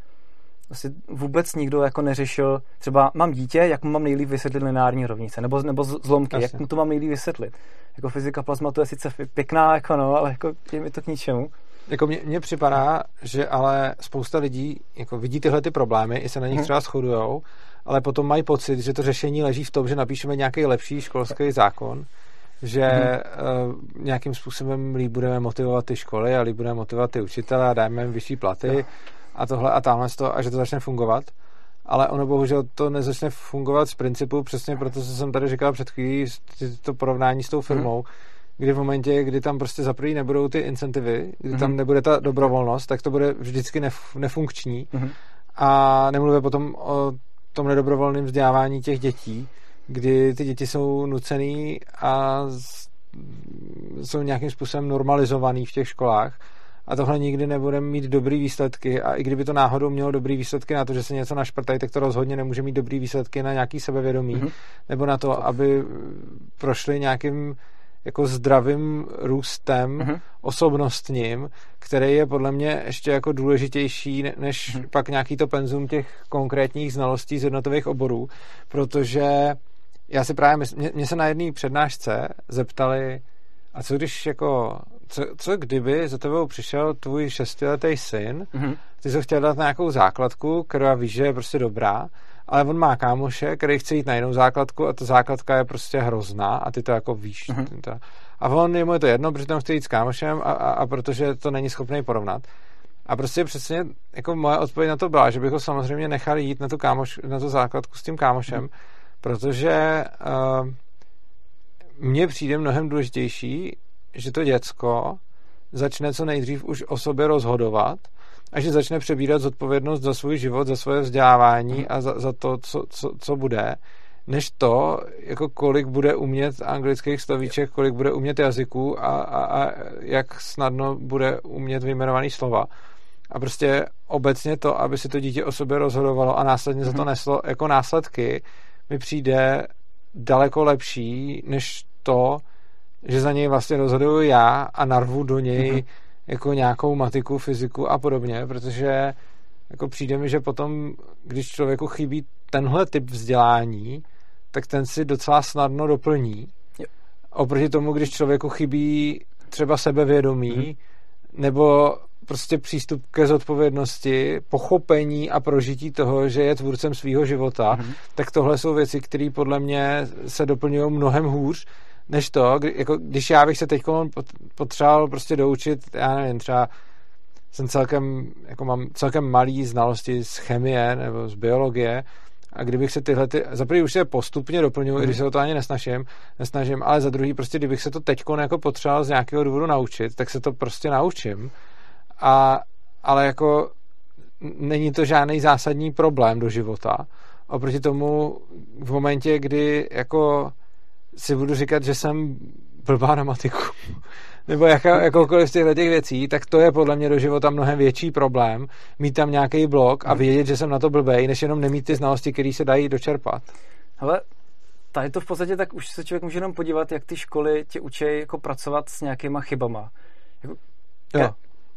vlastně vůbec nikdo jako neřešil, třeba mám dítě, jak mu mám nejlíp vysvětlit lineární rovnice, nebo, nebo zlomky, Jasně. jak mu to mám nejlíp vysvětlit. Jako fyzika plazmatu je sice pěkná, jako no, ale jako je mi to k ničemu. Jako mně, mně připadá, že ale spousta lidí jako vidí tyhle ty problémy, i se na nich hmm. třeba shodujou, ale potom mají pocit, že to řešení leží v tom, že napíšeme nějaký lepší školský zákon, že hmm. uh, nějakým způsobem líp budeme motivovat ty školy a líp budeme motivovat ty učitele a dáme jim vyšší platy no. a tohle a tamhle to, a že to začne fungovat. Ale ono bohužel to nezačne fungovat z principu přesně proto, co jsem tady říkal před chvílí, to porovnání s tou firmou, hmm kdy v momentě, kdy tam prostě za prvý nebudou ty incentivy, kdy mm-hmm. tam mhm. nebude ta dobrovolnost, tak to bude vždycky nef- nefunkční. Mm-hmm. A nemluvím potom o tom nedobrovolném vzdělávání těch dětí, kdy ty děti jsou nucený a jsou nějakým způsobem normalizovaný v těch školách a tohle nikdy nebude mít dobrý výsledky a i kdyby to náhodou mělo dobrý výsledky na to, že se něco našprtají, tak to rozhodně nemůže mít dobrý výsledky na nějaký sebevědomí mm-hmm. nebo na to, aby prošli nějakým jako zdravým růstem mm-hmm. osobnostním, který je podle mě ještě jako důležitější než mm-hmm. pak nějaký to penzum těch konkrétních znalostí z jednotových oborů, protože já si právě myslím, mě, mě se na jedné přednášce zeptali, a co když jako, co, co kdyby za tebou přišel tvůj šestiletý syn, mm-hmm. ty jsi chtěl dát nějakou základku, která víš, že je prostě dobrá, ale on má kámoše, který chce jít na jinou základku a ta základka je prostě hrozná a ty to jako víš. Uh-huh. A on, je mu je to jedno, protože tam chce jít s kámošem a, a, a protože to není schopný porovnat. A prostě přesně jako moje odpověď na to byla, že bych ho samozřejmě nechal jít na tu, kámoš, na tu základku s tím kámošem, hmm. protože uh, mně přijde mnohem důležitější, že to děcko začne co nejdřív už o sobě rozhodovat a že začne přebírat zodpovědnost za svůj život, za svoje vzdělávání hmm. a za, za to, co, co, co bude, než to, jako kolik bude umět anglických slovíček, kolik bude umět jazyků a, a, a jak snadno bude umět vyjmenovaný slova. A prostě obecně to, aby si to dítě o sobě rozhodovalo a následně mm-hmm. za to mhm. neslo jako následky, mi přijde daleko lepší, než to, že za něj vlastně rozhoduju já a narvu do něj mm-hmm. Jako nějakou matiku, fyziku a podobně, protože jako přijde mi, že potom, když člověku chybí tenhle typ vzdělání, tak ten si docela snadno doplní. Jo. Oproti tomu, když člověku chybí třeba sebevědomí, mm-hmm. nebo prostě přístup ke zodpovědnosti, pochopení a prožití toho, že je tvůrcem svého života, mm-hmm. tak tohle jsou věci, které podle mě se doplňují mnohem hůř, než to, kdy, jako, když já bych se teď potřeboval prostě doučit, já nevím, třeba jsem celkem, jako mám celkem malý znalosti z chemie nebo z biologie, a kdybych se tyhle, ty, za prvý už se postupně doplňuji, mm. i když se o to ani nesnažím, nesnažím, ale za druhý prostě, kdybych se to teď jako potřeboval z nějakého důvodu naučit, tak se to prostě naučím. A, ale jako není to žádný zásadní problém do života. Oproti tomu v momentě, kdy jako si budu říkat, že jsem blbá na matiku, nebo jaká, jakoukoliv z těchto těch věcí, tak to je podle mě do života mnohem větší problém, mít tam nějaký blok a vědět, že jsem na to blbej, než jenom nemít ty znalosti, které se dají dočerpat. Ale tady to v podstatě tak už se člověk může jenom podívat, jak ty školy tě učí jako pracovat s nějakýma chybama. Jako, jo,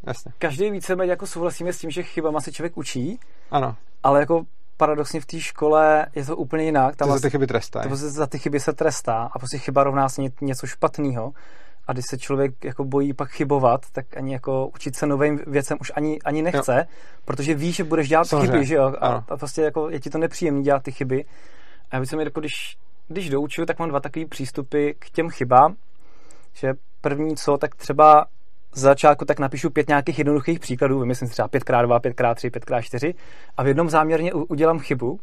jasně. Každý víceméně jako souhlasíme s tím, že chybama se člověk učí, ano. ale jako paradoxně v té škole je to úplně jinak. Tam to za ty chyby trestá. To za ty chyby se trestá a prostě chyba rovná se něco špatného. A když se člověk jako bojí pak chybovat, tak ani jako učit se novým věcem už ani, ani nechce, jo. protože ví, že budeš dělat Samozřejmě. chyby, že jo? A, a, prostě jako je ti to nepříjemné dělat ty chyby. A já bych se jako, když, když doučuju, tak mám dva takové přístupy k těm chybám, že první co, tak třeba z začátku tak napíšu pět nějakých jednoduchých příkladů, vymyslím si třeba 5x2, 5x3, 5x4 a v jednom záměrně udělám chybu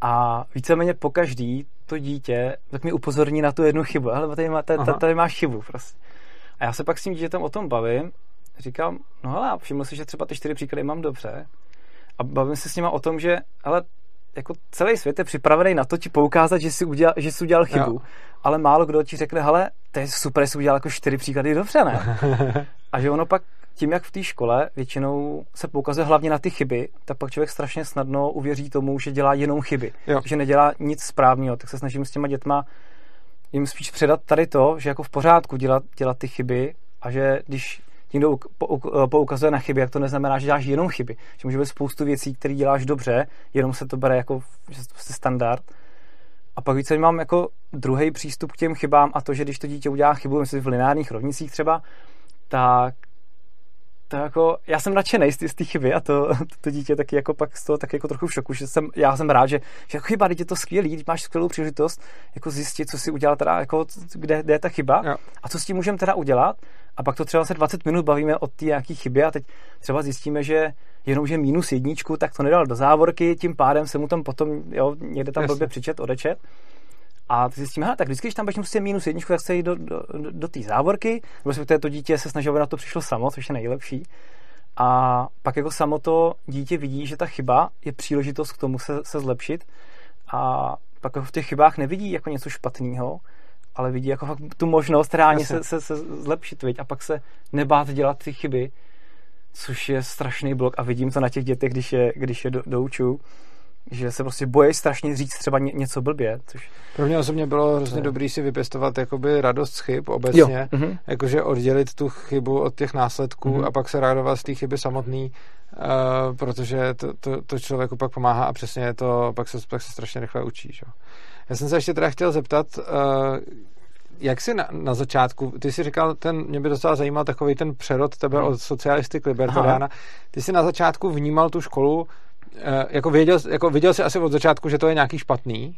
a víceméně po každý to dítě tak mi upozorní na tu jednu chybu. Ale tady, má, tady, tady máš chybu prostě. A já se pak s tím dítětem o tom bavím. Říkám, no ale všiml si, že třeba ty čtyři příklady mám dobře. A bavím se s nima o tom, že ale jako celý svět je připravený na to ti poukázat, že jsi udělal, že jsi udělal chybu. Jo. Ale málo kdo ti řekne, hele, to je super, jsi udělal jako čtyři příklady dobře, ne? A že ono pak tím, jak v té škole většinou se poukazuje hlavně na ty chyby, tak pak člověk strašně snadno uvěří tomu, že dělá jenom chyby, jo. že nedělá nic správného. Tak se snažím s těma dětma jim spíš předat tady to, že jako v pořádku dělat, dělat ty chyby a že když někdo poukazuje na chyby, jak to neznamená, že děláš jenom chyby. Že může být spoustu věcí, které děláš dobře, jenom se to bere jako prostě standard. A pak více mám jako druhý přístup k těm chybám a to, že když to dítě udělá chybu, myslím v lineárních rovnicích třeba, tak to jako, já jsem nadšený z, z té chyby a to, to, to, dítě taky jako pak z toho taky jako trochu v šoku, že jsem, já jsem rád, že, že jako chyba, je to skvělý, máš skvělou příležitost jako zjistit, co si udělal teda, jako, kde, kde je ta chyba jo. a co s tím můžeme teda udělat a pak to třeba se 20 minut bavíme o té nějaký chybě a teď třeba zjistíme, že jenom, že minus jedničku, tak to nedal do závorky, tím pádem se mu tam potom, jo, někde tam blbě přičet, odečet. A ty zjistíme, tak vždycky, když tam prostě minus jedničku, tak se jít do, do, do, do té závorky, respektive to dítě se snaží, aby na to přišlo samo, což je nejlepší. A pak jako samo to dítě vidí, že ta chyba je příležitost k tomu se, se zlepšit. A pak v těch chybách nevidí jako něco špatného, ale vidí jako tu možnost reálně se, se, se zlepšit, viď? a pak se nebát dělat ty chyby, což je strašný blok a vidím to na těch dětech, když je, když je do, douču že se prostě bojí strašně říct třeba ně, něco blbě. Což... Pro mě osobně bylo hrozně to... dobrý si vypěstovat jakoby radost z chyb obecně, mm-hmm. jakože oddělit tu chybu od těch následků mm-hmm. a pak se radovat z té chyby samotný, uh, protože to, to, to člověku pak pomáhá a přesně to pak se, pak se strašně rychle učí. Že? Já jsem se ještě teda chtěl zeptat, uh, jak jsi na, na začátku, ty jsi říkal, ten, mě by docela zajímal takový ten přerod tebe hmm. od socialisty k libertariána. Ty jsi na začátku vnímal tu školu Eh, jako věděl, jako viděl jsi asi od začátku, že to je nějaký špatný?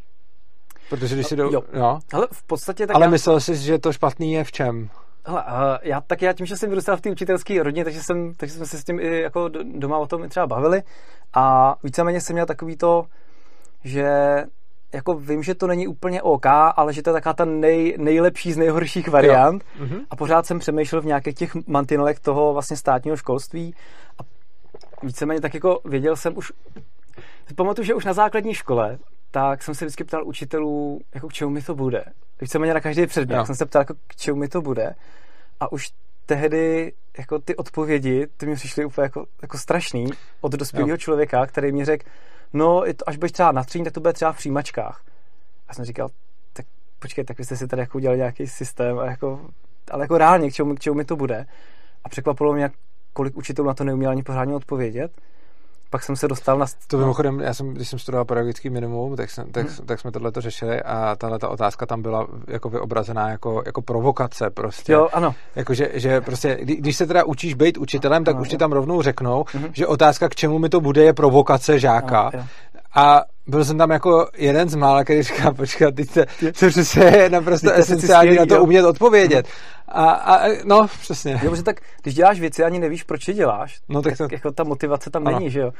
Protože když si do... Jo. jo. Ale v podstatě tak Ale já... myslel jsi, že to špatný je v čem? Hele, uh, já tak já tím, že jsem vyrůstal v té učitelské rodině, takže, jsem, takže jsme se s tím i jako doma o tom i třeba bavili a víceméně jsem měl takový to, že jako vím, že to není úplně OK, ale že to je taková ta nej, nejlepší z nejhorších variant Mhm. a pořád jsem přemýšlel v nějakých těch mantinelech toho vlastně státního školství a víceméně tak jako věděl jsem už, pamatuju, že už na základní škole, tak jsem se vždycky ptal učitelů, jako k čemu mi to bude. Víceméně na každý předmět, Jo. jsem se ptal, jako k čemu mi to bude a už tehdy jako ty odpovědi, ty mi přišly úplně jako, jako strašný od dospělého člověka, který mi řekl, no až budeš třeba na tříň, tak to bude třeba v přijímačkách. A jsem říkal, tak počkej, tak vy jste si tady jako udělali nějaký systém, a jako, ale jako reálně, k čemu, k čemu mi to bude. A překvapilo mě, kolik učitelů na to neuměl ani pořádně odpovědět. Pak jsem se dostal na... To mimochodem, já jsem, když jsem studoval pedagogický minimum, tak, jsem, tak, Hmm. tak jsme tohle řešili a tahle ta otázka tam byla jako vyobrazená jako, jako provokace prostě. Jo, ano. Jako, že, že prostě, kdy- když se teda učíš být učitelem, tak Ano, už ti tam rovnou řeknou, Mhm. že otázka, k čemu mi to bude, je provokace žáka. Ano, jo. A byl jsem tam jako jeden z mála, který říká, počkat, teď to, to přesně je naprosto Teď to esenciální na to jo. umět odpovědět. A, a no, přesně. Jo, protože tak, když děláš věci, ani nevíš, proč je děláš, No, tak to- jako ta motivace tam Ano. není, že jo.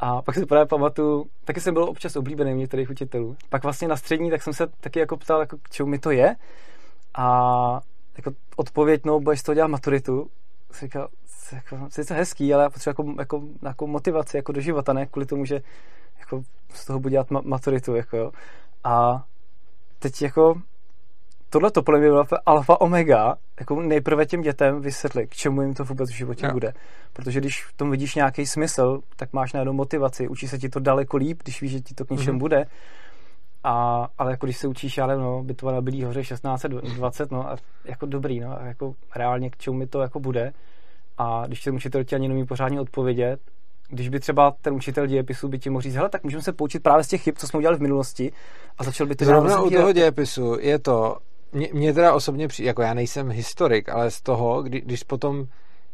A pak si právě pamatuju, taky jsem byl občas oblíbený u některých učitelů. Pak vlastně na střední, tak jsem se taky jako ptal, jako k čemu mi to je. A jako odpověď, no, budeš toho dělat maturitu. Jsem říkal, "C- jako, sice hezký, ale já potřebuji jako, jako, jako, motivaci jako do života, ne kvůli tomu, že jako z toho budu dělat ma- maturitu. Jako, jo. A teď jako tohle to podle mě byla alfa omega, jako nejprve těm dětem vysvětlit, k čemu jim to vůbec v životě Jo. bude. Protože když v tom vidíš nějaký smysl, tak máš najednou motivaci, učí se ti to daleko líp, když víš, že ti to k něčemu Mhm. bude. A, ale jako když se učíš, já nevím, no, bitva na Bílý hoře 1620, no a jako dobrý, no, a jako reálně k čemu mi to jako bude. A když ten učitel ti ani neumí pořádně odpovědět, když by třeba ten učitel dějepisu by ti mohl říct, hele, tak můžeme se poučit právě z těch chyb, co jsme udělali v minulosti a začal by to dál Zrovna u toho dějepisu je to, mě, mě teda osobně přijde, jako já nejsem historik, ale z toho, kdy, když potom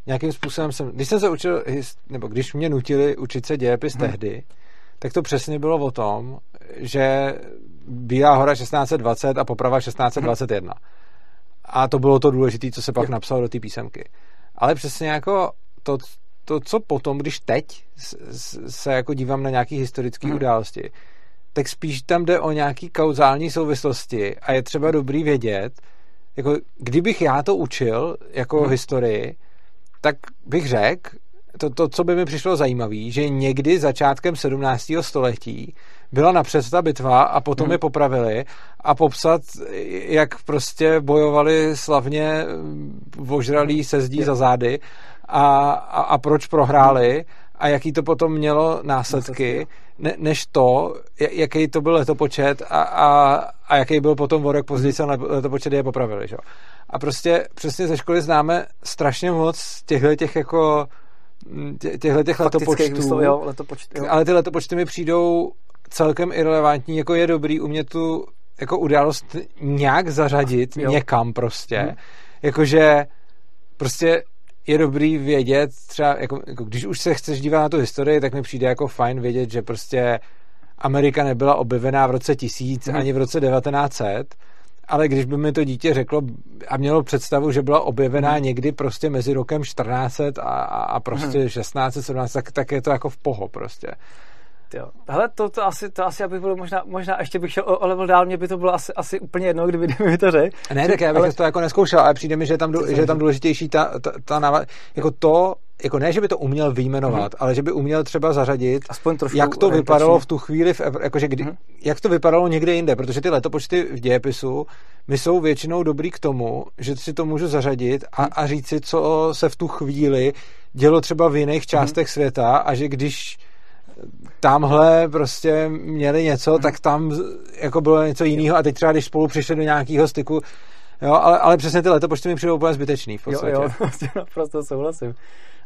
nějakým způsobem jsem, když jsem se učil, nebo když mě nutili učit se dějepis Hmm. tehdy, tak to přesně bylo o tom, že Bílá hora 1620 a poprava 1621. A to bylo to důležité, co se pak Jo. napsalo do té písemky. Ale přesně jako to, to, co potom, když teď se jako dívám na nějaký historické Mhm. události, tak spíš tam jde o nějaký kauzální souvislosti a je třeba dobrý vědět, jako kdybych já to učil jako Mhm. historii, tak bych řekl, to, to, co by mi přišlo zajímavé, že někdy začátkem 17. století byla napřed ta bitva a potom Mhm. je popravili a popsat, jak prostě bojovali slavně vožralí se zdí za zády a, a, a proč prohráli a jaký to potom mělo Následky, ne, než to, ja- jaký to byl letopočet a, a, a jaký byl potom o rok později se letopočet je popravili. Že? A prostě přesně ze školy známe strašně moc těchto těch jako tě- těchto těch letopočtů, vyslov, jo, letopočt, jo. ale ty letopočty mi přijdou celkem irrelevantní, jako je dobrý umět tu jako událost nějak zařadit Jo. někam prostě. Mhm. Jakože prostě je dobrý vědět, třeba jako, jako když už se chceš dívat na tu historii, tak mi přijde jako fajn vědět, že prostě Amerika nebyla objevená v roce 1000 Mhm. ani v roce 1900, ale když by mi to dítě řeklo a mělo představu, že byla objevená Mhm. někdy prostě mezi rokem 1400 a, a, prostě 1600, 1700, tak, tak je to jako v poho prostě. Jo. Hele, to, to, asi, to asi, abych byl možná, možná ještě bych šel o, o level dál, mě by to bylo asi, asi úplně jedno, kdyby, kdyby mi to řekl. Ne, tak já bych Ale- to jako neskoušel, ale přijde mi, že je tam, To dů, jsem že je tam důležitější ta, ta, ta nava, jako to, jako ne, že by to uměl vyjmenovat, Mhm. ale že by uměl třeba zařadit, Aspoň trošku jak to vypadalo v tu chvíli, v, Evr- jakože kdy, Mhm. jak to vypadalo někde jinde, protože ty letopočty v dějepisu mi jsou většinou dobrý k tomu, že si to můžu zařadit a, Mhm. a říct si, co se v tu chvíli dělo třeba v jiných částech světa a že když tamhle prostě měli něco, Mhm. tak tam jako bylo něco jiného a teď třeba když spolu přišli do nějakého styku, jo, ale, ale přesně ty letopočty mi přijdou úplně zbytečný v Jo, podstatě. jo, prostě naprosto souhlasím.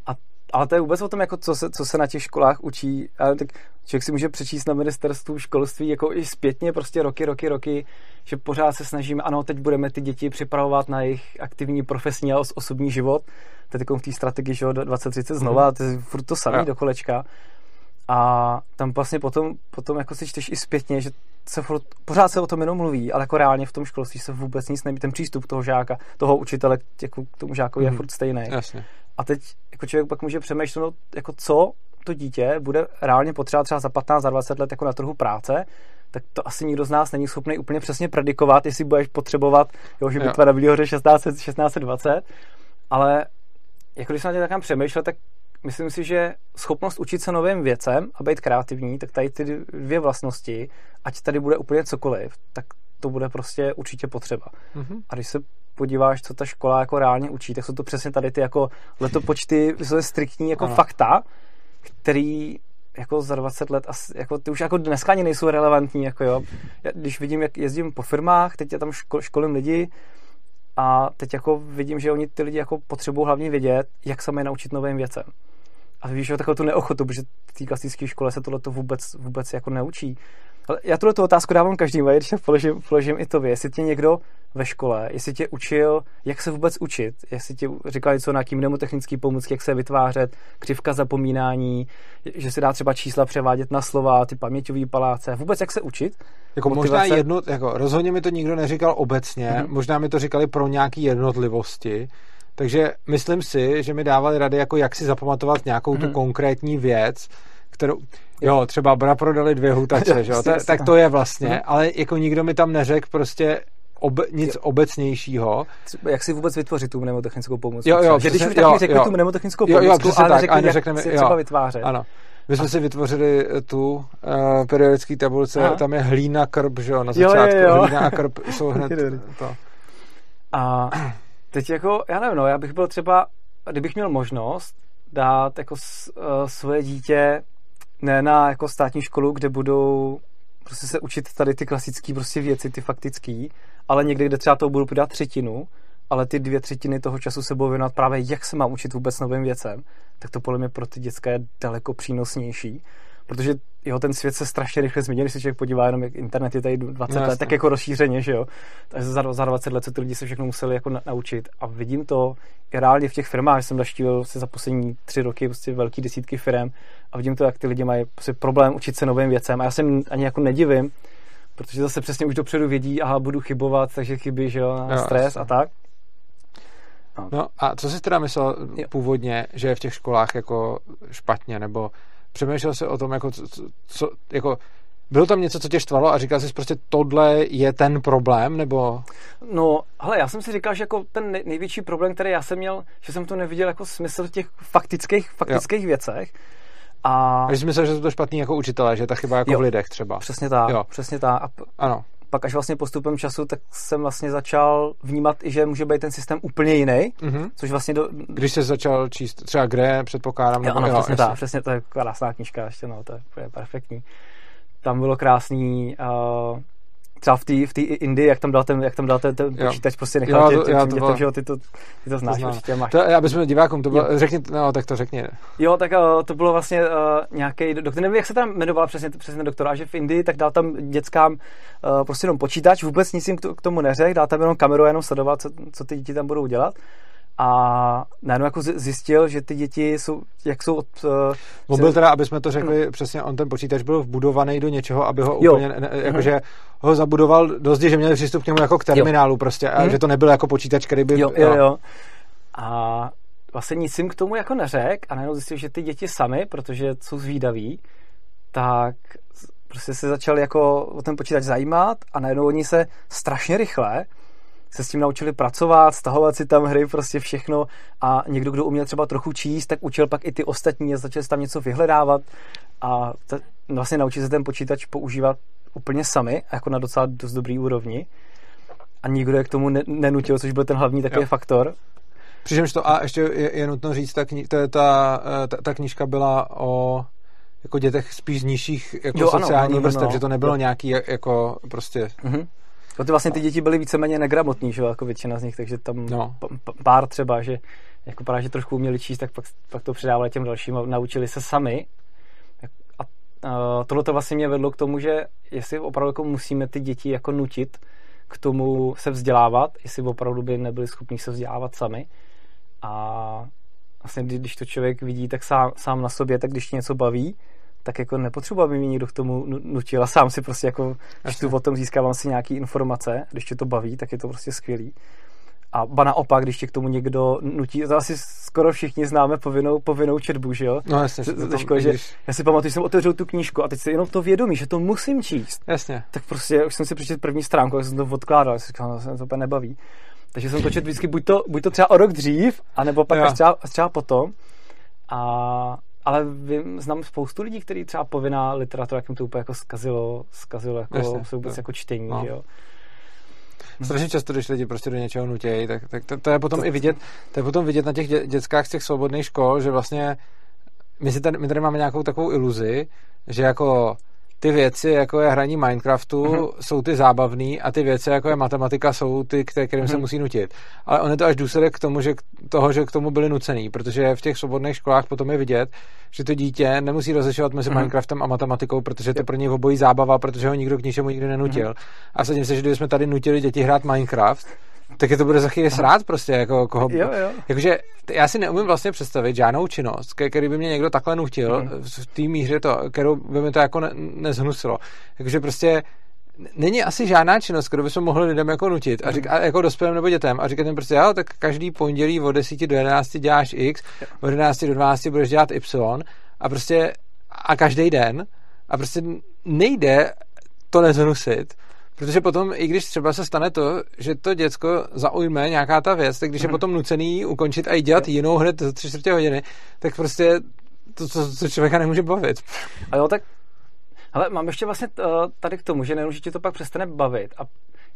A, ale to je vůbec o tom, jako co, se, co se na těch školách učí. A tak člověk si může přečíst na ministerstvu školství jako i zpětně prostě roky, roky, roky, že pořád se snažíme, ano, teď budeme ty děti připravovat na jejich aktivní profesní a os- osobní život. Teď v té strategii, že jo, do 2030 znova, to je furt to samé Jo. do kolečka. A tam vlastně potom, potom jako si čteš i zpětně, že se furt, pořád se o tom jenom mluví, ale jako reálně v tom školství se vůbec nic neví. Ten přístup toho žáka, toho učitele jako k tomu žákovi mm. je mhm. furt stejný. Jasně. A teď jako člověk pak může přemýšlet, no, jako co to dítě bude reálně potřebovat třeba za 15, za 20 let jako na trhu práce, tak to asi nikdo z nás není schopný úplně přesně predikovat, jestli budeš potřebovat, jo, že na Bílý 16, 1620, ale jako když jsem na tě takhle přemýšlel, tak myslím si, že schopnost učit se novým věcem a být kreativní, tak tady ty dvě vlastnosti, ať tady bude úplně cokoliv, tak to bude prostě určitě potřeba. Mm-hmm. A když se podíváš, co ta škola jako reálně učí, tak jsou to přesně tady ty jako letopočty, jsou striktní jako ano. fakta, který jako za 20 let, asi, jako ty už jako dneska ani nejsou relevantní, jako jo. Já, když vidím, jak jezdím po firmách, teď je tam ško, školím lidi a teď jako vidím, že oni ty lidi jako potřebují hlavně vědět, jak se mají naučit novým věcem. A víš, že takovou tu neochotu, protože v té klasické škole se tohle vůbec, vůbec jako neučí. Ale já tuhle otázku dávám každému, když tak položím, položím i to, jestli tě někdo ve škole, jestli tě učil, jak se vůbec učit, jestli ti říkal něco na nějaký mnemotechnický pomůcky, jak se vytvářet, křivka zapomínání, že se dá třeba čísla převádět na slova, ty paměťový paláce, vůbec jak se učit. Jako motivace. možná jedno, jako rozhodně mi to nikdo neříkal obecně, mm-hmm. možná mi to říkali pro nějaký jednotlivosti, takže myslím si, že mi dávali rady, jako jak si zapamatovat nějakou mm-hmm. tu mhm. konkrétní věc, kterou, jo, třeba bra prodali dvě hutače, jo, tak to je vlastně, mm-hmm. ale jako nikdo mi tam neřekl prostě obe, nic jo. obecnějšího. Jak si vůbec vytvořit tu mnemotechnickou pomoc? Jo, jo, že když už taky řekli tu mnemotechnickou pomoc, jo, jo, ale tak, neřekli, jak si jo, třeba vytvářet. Ano. My jsme a... si vytvořili tu uh, periodický tabulce, Aha. tam je hlína, krb, že jo, na začátku. Jo, jo, jo. Hlína a krb jsou hned to. A teď jako, já nevím, no, já bych byl třeba, kdybych měl možnost dát jako s, uh, svoje dítě ne na jako státní školu, kde budou prostě se učit tady ty klasické prostě věci, ty faktické, ale někde, kde třeba to budu podat třetinu, ale ty dvě třetiny toho času se budou věnovat právě, jak se mám učit vůbec novým věcem, tak to podle mě pro ty dětské je daleko přínosnější, protože jo, ten svět se strašně rychle změnil, když se člověk podívá jenom, jak internet je tady 20 no, let, tak jako rozšířeně, že jo. Takže za, za 20 let se ty lidi se všechno museli jako na, naučit. A vidím to i reálně v těch firmách, jsem naštívil se za poslední tři roky prostě velký desítky firm a vidím to, jak ty lidi mají prostě problém učit se novým věcem. A já se ani jako nedivím, protože zase přesně už dopředu vědí, aha, budu chybovat, takže chyby, že jo, jo stres a tak. No. no a co jsi teda myslel jo. původně, že je v těch školách jako špatně, nebo přemýšlel se o tom, jako, co, co, jako bylo tam něco, co tě štvalo a říkal jsi prostě, tohle je ten problém, nebo? No, hele, já jsem si říkal, že jako ten největší problém, který já jsem měl, že jsem to neviděl jako smysl v těch faktických, faktických jo. věcech. A... a že jsi myslel, že jsou to špatný jako učitelé, že ta chyba jako jo. v lidech třeba. Přesně tak, jo. přesně tak. A p- ano pak až vlastně postupem času, tak jsem vlastně začal vnímat i, že může být ten systém úplně jiný, mm-hmm. což vlastně do... Když jsi začal číst třeba kde, předpokládám, nebo... Jo, ano, jo, přesně tak, přesně, to je krásná knížka ještě, no, to je, to je perfektní. Tam bylo krásný, uh, třeba v té v tý Indii, jak tam dal ten, jak tam dal ten, ten počítač, prostě nechal jo, tě, já to dětem, že jo, ty to, ty to znáš to určitě, máš. To, já bychom divákům, to bylo, jo. řekni, no, tak to řekni. Jo, tak uh, to bylo vlastně uh, nějaký doktor, nevím, jak se tam jmenoval přesně, přesně ten doktor, a že v Indii, tak dal tam dětskám uh, prostě jenom počítač, vůbec nic jim k tomu neřekl, dal tam jenom kameru, jenom sledovat, co, co ty děti tam budou dělat a najednou jako zjistil, že ty děti jsou, jak jsou od... Uh, on byl teda, aby jsme to řekli no. přesně, on ten počítač byl vbudovaný do něčeho, aby ho jo. úplně, ne, jakože ho zabudoval dost, že měli přístup k němu jako k terminálu jo. prostě, a hmm. že to nebyl jako počítač, který by... Jo, jo, jo. A vlastně nic jim k tomu jako neřek a najednou zjistil, že ty děti sami, protože jsou zvídaví, tak prostě se začali jako o ten počítač zajímat a najednou oni se strašně rychle se s tím naučili pracovat, stahovat si tam hry, prostě všechno a někdo, kdo uměl třeba trochu číst, tak učil pak i ty ostatní a začal tam něco vyhledávat a t- vlastně naučit se ten počítač používat úplně sami, jako na docela dost dobrý úrovni a nikdo je k tomu ne- nenutil, což byl ten hlavní takový jo. faktor. Přičemž to, a ještě je, je nutno říct, ta, kni- ta, ta, ta, ta knížka byla o jako dětech spíš z nižších jako jo, sociálních vrstev, no. že to nebylo jo. nějaký jako prostě mm-hmm. Ty vlastně ty děti byly víceméně negramotní, že jako většina z nich, takže tam no. pár třeba, že jako právě, že trošku uměli číst, tak pak, pak to předávali těm dalším a naučili se sami. A, a tohle to vlastně mě vedlo k tomu, že jestli opravdu jako musíme ty děti jako nutit k tomu se vzdělávat, jestli opravdu by nebyli schopni se vzdělávat sami. A vlastně když to člověk vidí tak sám, sám na sobě, tak když něco baví, tak jako nepotřebuji, aby mě někdo k tomu nutil a sám si prostě jako čtu o tom, získávám si nějaké informace, když tě to baví, tak je to prostě skvělý. A ba naopak, když tě k tomu někdo nutí, to asi skoro všichni známe povinnou, povinnou četbu, že jo? No jasně. Ze školy, že já si pamatuju, že jsem otevřel tu knížku a teď si jenom to vědomí, že to musím číst. Jasně. Tak prostě už jsem si přečetl první stránku, jak jsem to odkládal, já si říkal, no, se to úplně nebaví. Takže jsem to četl vždycky buď to, buď to třeba o rok dřív, anebo pak až třeba, až třeba potom. A, ale vím, znám spoustu lidí, kteří třeba povinná literatura, jak jim to úplně jako zkazilo, zkazilo jako, Jasně, vůbec jako čtení, no. jo. Strašně často, když lidi prostě do něčeho nutějí, tak, tak to, to, je potom to, i vidět, to je potom vidět na těch dě, dětskách z těch svobodných škol, že vlastně my, si tady, my tady máme nějakou takovou iluzi, že jako ty věci, jako je hraní Minecraftu, uh-huh. jsou ty zábavný a ty věci, jako je matematika, jsou ty, kterým uh-huh. se mhm. musí nutit. Ale on je to až důsledek k tomu, že toho, že k tomu byli nucený, protože v těch svobodných školách potom je vidět, že to dítě nemusí rozlišovat mezi uh-huh. Minecraftem a matematikou, protože to pro něj obojí zábava, protože ho nikdo k ničemu nikdy nenutil. Uh-huh. A sadím se, že kdybychom tady nutili děti hrát Minecraft, tak je to bude za chvíli srát prostě, jako koho... Jo, jo. Jakože já si neumím vlastně představit žádnou činnost, který by mě někdo takhle nutil, mm. v té míře to, kterou by mi to jako ne, nezhnusilo. Jakože prostě není asi žádná činnost, kterou bychom mohli lidem jako nutit a, řík, a jako dospělým nebo dětem a říkat jim prostě, jo, tak každý pondělí od 10 do 11 děláš X, od 11 do 12 budeš dělat Y a prostě a každý den a prostě nejde to nezhnusit Protože potom, i když třeba se stane to, že to děcko zaujme nějaká ta věc, tak když je mhm. potom nucený ukončit a jít dělat jinou hned za tři čtvrtě hodiny, tak prostě to, to, to člověka nemůže bavit. A jo, tak ale mám ještě vlastně eh, tady k tomu, že nejenom, že tě to pak přestane bavit a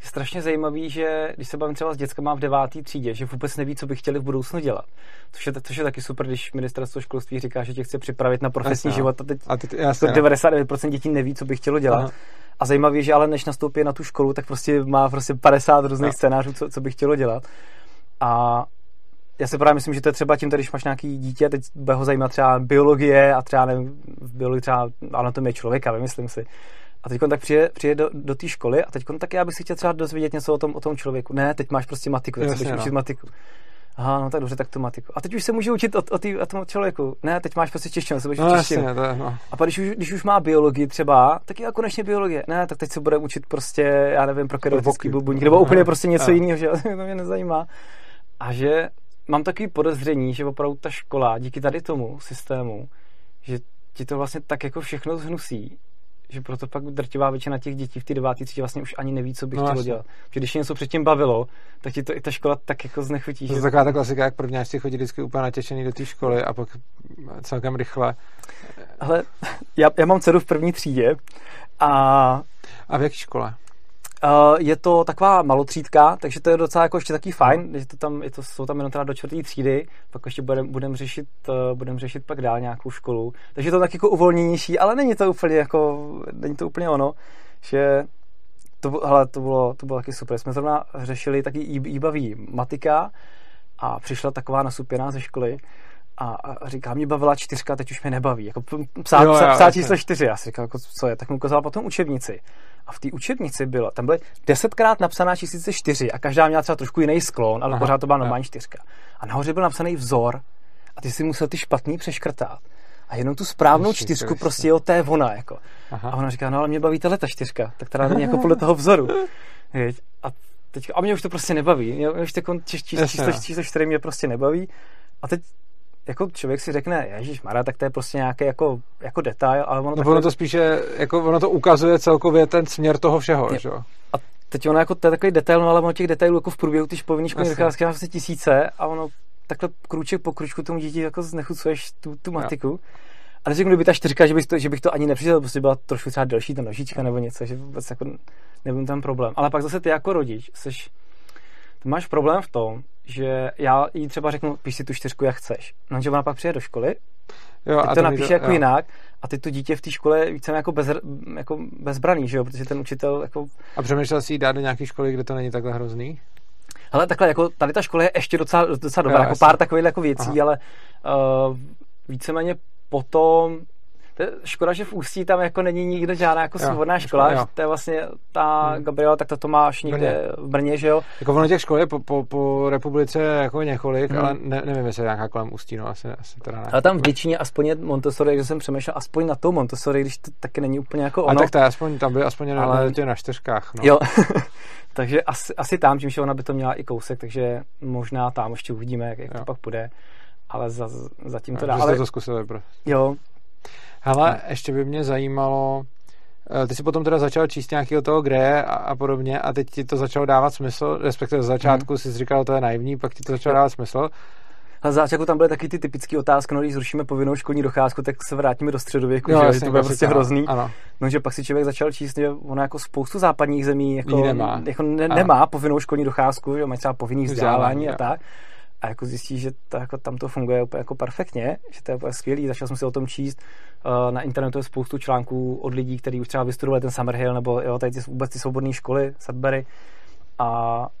je strašně zajímavý, že když se bavím třeba s dětskama v devátý třídě, že vůbec neví, co by chtěli v budoucnu dělat. Což je, což je taky super, když ministerstvo školství říká, že tě chce připravit na profesní jasně, život a teď a teď, jasně, 99% dětí neví, co by chtělo dělat. Aha. A zajímavé je, že ale než nastoupí na tu školu, tak prostě má prostě 50 různých no. scénářů, co, co by chtělo dělat. A já si právě myslím, že to je třeba tím, když máš nějaký dítě, teď bude ho zajímat třeba biologie a třeba nevím, v biologii třeba anatomie člověka, vymyslím si. A teď tak přijde, přijde do, do té školy a teď tak já bych si chtěl třeba dozvědět něco o tom, o tom člověku. Ne, teď máš prostě matiku, teď Jasně, no. učit matiku. Aha, no tak dobře, tak tu matiku. A teď už se může učit o, o, tý, o tom člověku. Ne, teď máš prostě češtinu, se no, češtinu. Jasně, to je, no. A pak když už, když už má biologii třeba, tak je konečně biologie. Ne, tak teď se bude učit prostě, já nevím, pro keratický bubuník, nebo úplně prostě něco jiného, že to mě nezajímá. A že mám takový podezření, že opravdu ta škola díky tady tomu systému, že ti to vlastně tak jako všechno zhnusí, že proto pak drtivá většina těch dětí v té deváté třídě vlastně už ani neví, co by no, chtělo dělat. Že když něco předtím bavilo, tak ti to i ta škola tak jako znechutí. To je taková ta klasika, jak prvňáčci chodí vždycky úplně natěšený do té školy a pak celkem rychle. Ale já, já mám dceru v první třídě a... A v jaké škole? Uh, je to taková malotřídka, takže to je docela jako ještě taky fajn, že to tam, je to, jsou tam jenom teda do čtvrtý třídy, pak ještě budeme budem řešit, uh, budem řešit pak dál nějakou školu. Takže to tak jako uvolněnější, ale není to úplně jako, není to úplně ono, že to, hele, to bylo, to bylo taky super. Jsme zrovna řešili taky jíbavý matika a přišla taková nasupěná ze školy a, a říká, mě bavila čtyřka, teď už mě nebaví. Jako psát, jo, psát, psát číslo čtyři. Já si říkal, jako, co je, tak mu ukázala potom učebnici. A v té učebnici bylo, tam byly desetkrát napsaná číslice čtyři a každá měla třeba trošku jiný sklon, ale Aha, pořád to byla normální čtyřka. A nahoře byl napsaný vzor a ty si musel ty špatný přeškrtat. A jenom tu správnou Ježiš, čtyřku prostě jo, to je ona. Jako. Aha. A ona říká, no ale mě baví tahle ta čtyřka, tak teda není jako podle toho vzoru. A, teď, a mě už to prostě nebaví. Mě už číslo, číslo, číslo čtyři mě prostě nebaví. A teď jako člověk si řekne, Ježíš Mara, tak to je prostě nějaký jako, jako detail, ale ono, no, ono to spíše, jako ono to ukazuje celkově ten směr toho všeho, že A teď ono jako, to je takový detail, no ale ono těch detailů jako v průběhu ty povinný školy říká vlastně tisíce a ono takhle kruček po kručku tomu dítě jako znechucuješ tu, tu matiku. Jo. A neřeknu, kdyby ta čtyřka, že bych to, že bych to ani nepřišel, prostě byla trošku třeba delší ta nožička nebo něco, že vůbec jako nebyl tam problém. Ale pak zase ty jako rodič, seš, ty máš problém v tom, že já jí třeba řeknu, píš si tu čtyřku, jak chceš. No, že ona pak přijde do školy, jo, a to napíše to, jako jo. jinak a ty to dítě v té škole více jako, bez, jako bezbraný, že jo, protože ten učitel jako... A přemýšlel si jí dát do nějaké školy, kde to není takhle hrozný? Ale takhle, jako tady ta škola je ještě docela, docela dobrá, jo, jako jasný. pár takových jako věcí, Aha. ale uh, víceméně potom to je škoda, že v Ústí tam jako není nikdo žádná jako svobodná škola, jo. to je vlastně ta hmm. Gabriela, tak to, to máš někde Brně. v Brně, že jo? Jako ono těch škol je po, po, po republice jako několik, hmm. ale ne, nevím, jestli je nějaká kolem Ústí, no asi, asi teda ne. Ale tam v Děčíně aspoň je Montessori, že jsem přemýšlel aspoň na tou Montessori, když to taky není úplně jako ono. A tak to je aspoň, tam by aspoň ale... na, na čtyřkách, no. Jo. takže asi, asi tam, tím, že ona by to měla i kousek, takže možná tam ještě uvidíme, jak, jak to pak bude ale za, zatím to dá. Ale to zkusili, bro. Jo. Hele, no. ještě by mě zajímalo, eh, ty jsi potom teda začal číst nějakého toho Greje a, a podobně a teď ti to začalo dávat smysl, respektive z začátku hmm. jsi říkal, to je naivní, pak ti to začalo dávat smysl. Na začátku tam byly taky ty typické otázky, no když zrušíme povinnou školní docházku, tak se vrátíme do středověku, jo, že, že to bude prostě hrozný. Ano. No, že pak si člověk začal číst, že ono jako spoustu západních zemí jako, nemá, jako ne, nemá povinnou školní docházku, že mají třeba povinný vzdělávání a tak a jako zjistí, že to, jako tam to funguje úplně jako perfektně, že to je úplně skvělý. Začal jsem si o tom číst. Uh, na internetu je spoustu článků od lidí, kteří už třeba vystudovali ten Summerhill nebo jo, tady ty, vůbec ty svobodné školy, Sudbury a,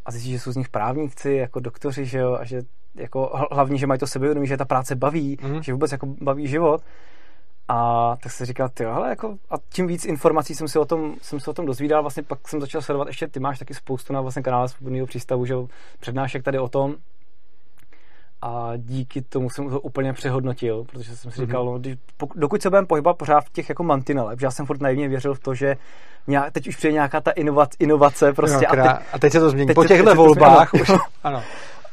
a zjistí, že jsou z nich právníci, jako doktoři, že jo, a že jako hlavně, že mají to sebevědomí, že ta práce baví, mm. že vůbec jako baví život. A tak se říkal, ty ale jako, a tím víc informací jsem si o tom, jsem se o tom dozvídal, vlastně pak jsem začal sledovat, ještě ty máš taky spoustu na vlastně kanále Svobodného přístavu, že přednášek tady o tom, a díky tomu jsem to úplně přehodnotil, protože jsem si mm-hmm. říkal, no, když, dokud se budeme pohybovat pořád v těch jako mantinelech, že já jsem furt naivně věřil v to, že nějak, teď už přijde nějaká ta inovace, inovace prostě. No, a, teď, a teď se to změní. Teď po těchto volbách už, ano.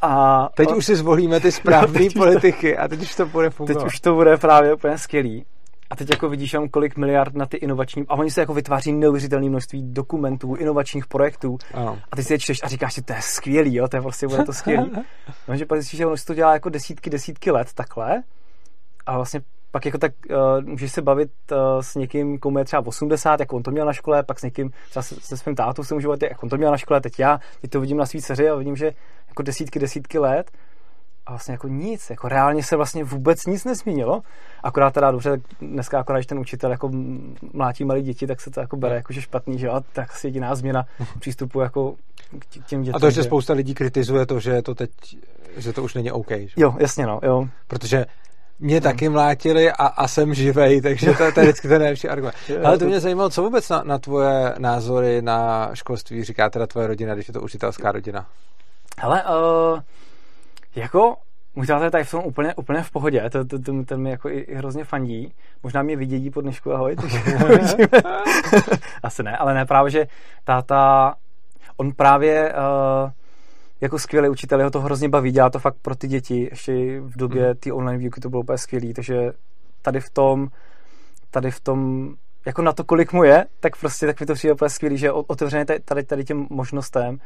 A teď a, už si zvolíme ty správné politiky a teď už to bude fungovat. Teď už to bude právě úplně skvělý. A teď jako vidíš tam kolik miliard na ty inovační, a oni se jako vytváří neuvěřitelné množství dokumentů, inovačních projektů. Ano. A ty si je čteš a říkáš si, to je skvělý, jo, to je prostě bude to skvělý. no, že pak zjistíš, že ono si to dělá jako desítky, desítky let takhle. A vlastně pak jako tak uh, můžeš se bavit uh, s někým, komu je třeba 80, jak on to měl na škole, pak s někým, třeba se, se svým tátou se můžu bavit, jak on to měl na škole, teď já, teď to vidím na svý dceři a vidím, že jako desítky, desítky let a vlastně jako nic, jako reálně se vlastně vůbec nic nezměnilo. Akorát teda dobře, dneska akorát, když ten učitel jako mlátí malé děti, tak se to jako bere jako že špatný, že jo, tak asi jediná změna přístupu jako k těm dětem. A to, že spousta lidí kritizuje to, že to teď, že to už není OK. Že? Jo, jasně no, jo. Protože mě hmm. taky mlátili a, a jsem živej, takže to, to je vždycky ten nejlepší argument. Ale to mě zajímalo, co vůbec na, na tvoje názory na školství říká teda tvoje rodina, když je to učitelská rodina? Ale uh, jako můj táta je tady v tom úplně, úplně v pohodě, to, to, to, to mi jako i, i hrozně fandí. Možná mě vidějí pod dnešku, ahoj. Asi ne, ale ne, právě, že táta, on právě uh, jako skvělý učitel, jeho to hrozně baví, dělá to fakt pro ty děti, ještě v době mm. ty online výuky to bylo úplně skvělý, takže tady v tom, tady v tom, jako na to, kolik mu je, tak prostě tak mi to přijde úplně skvělý, že otevřený tady, tady těm možnostem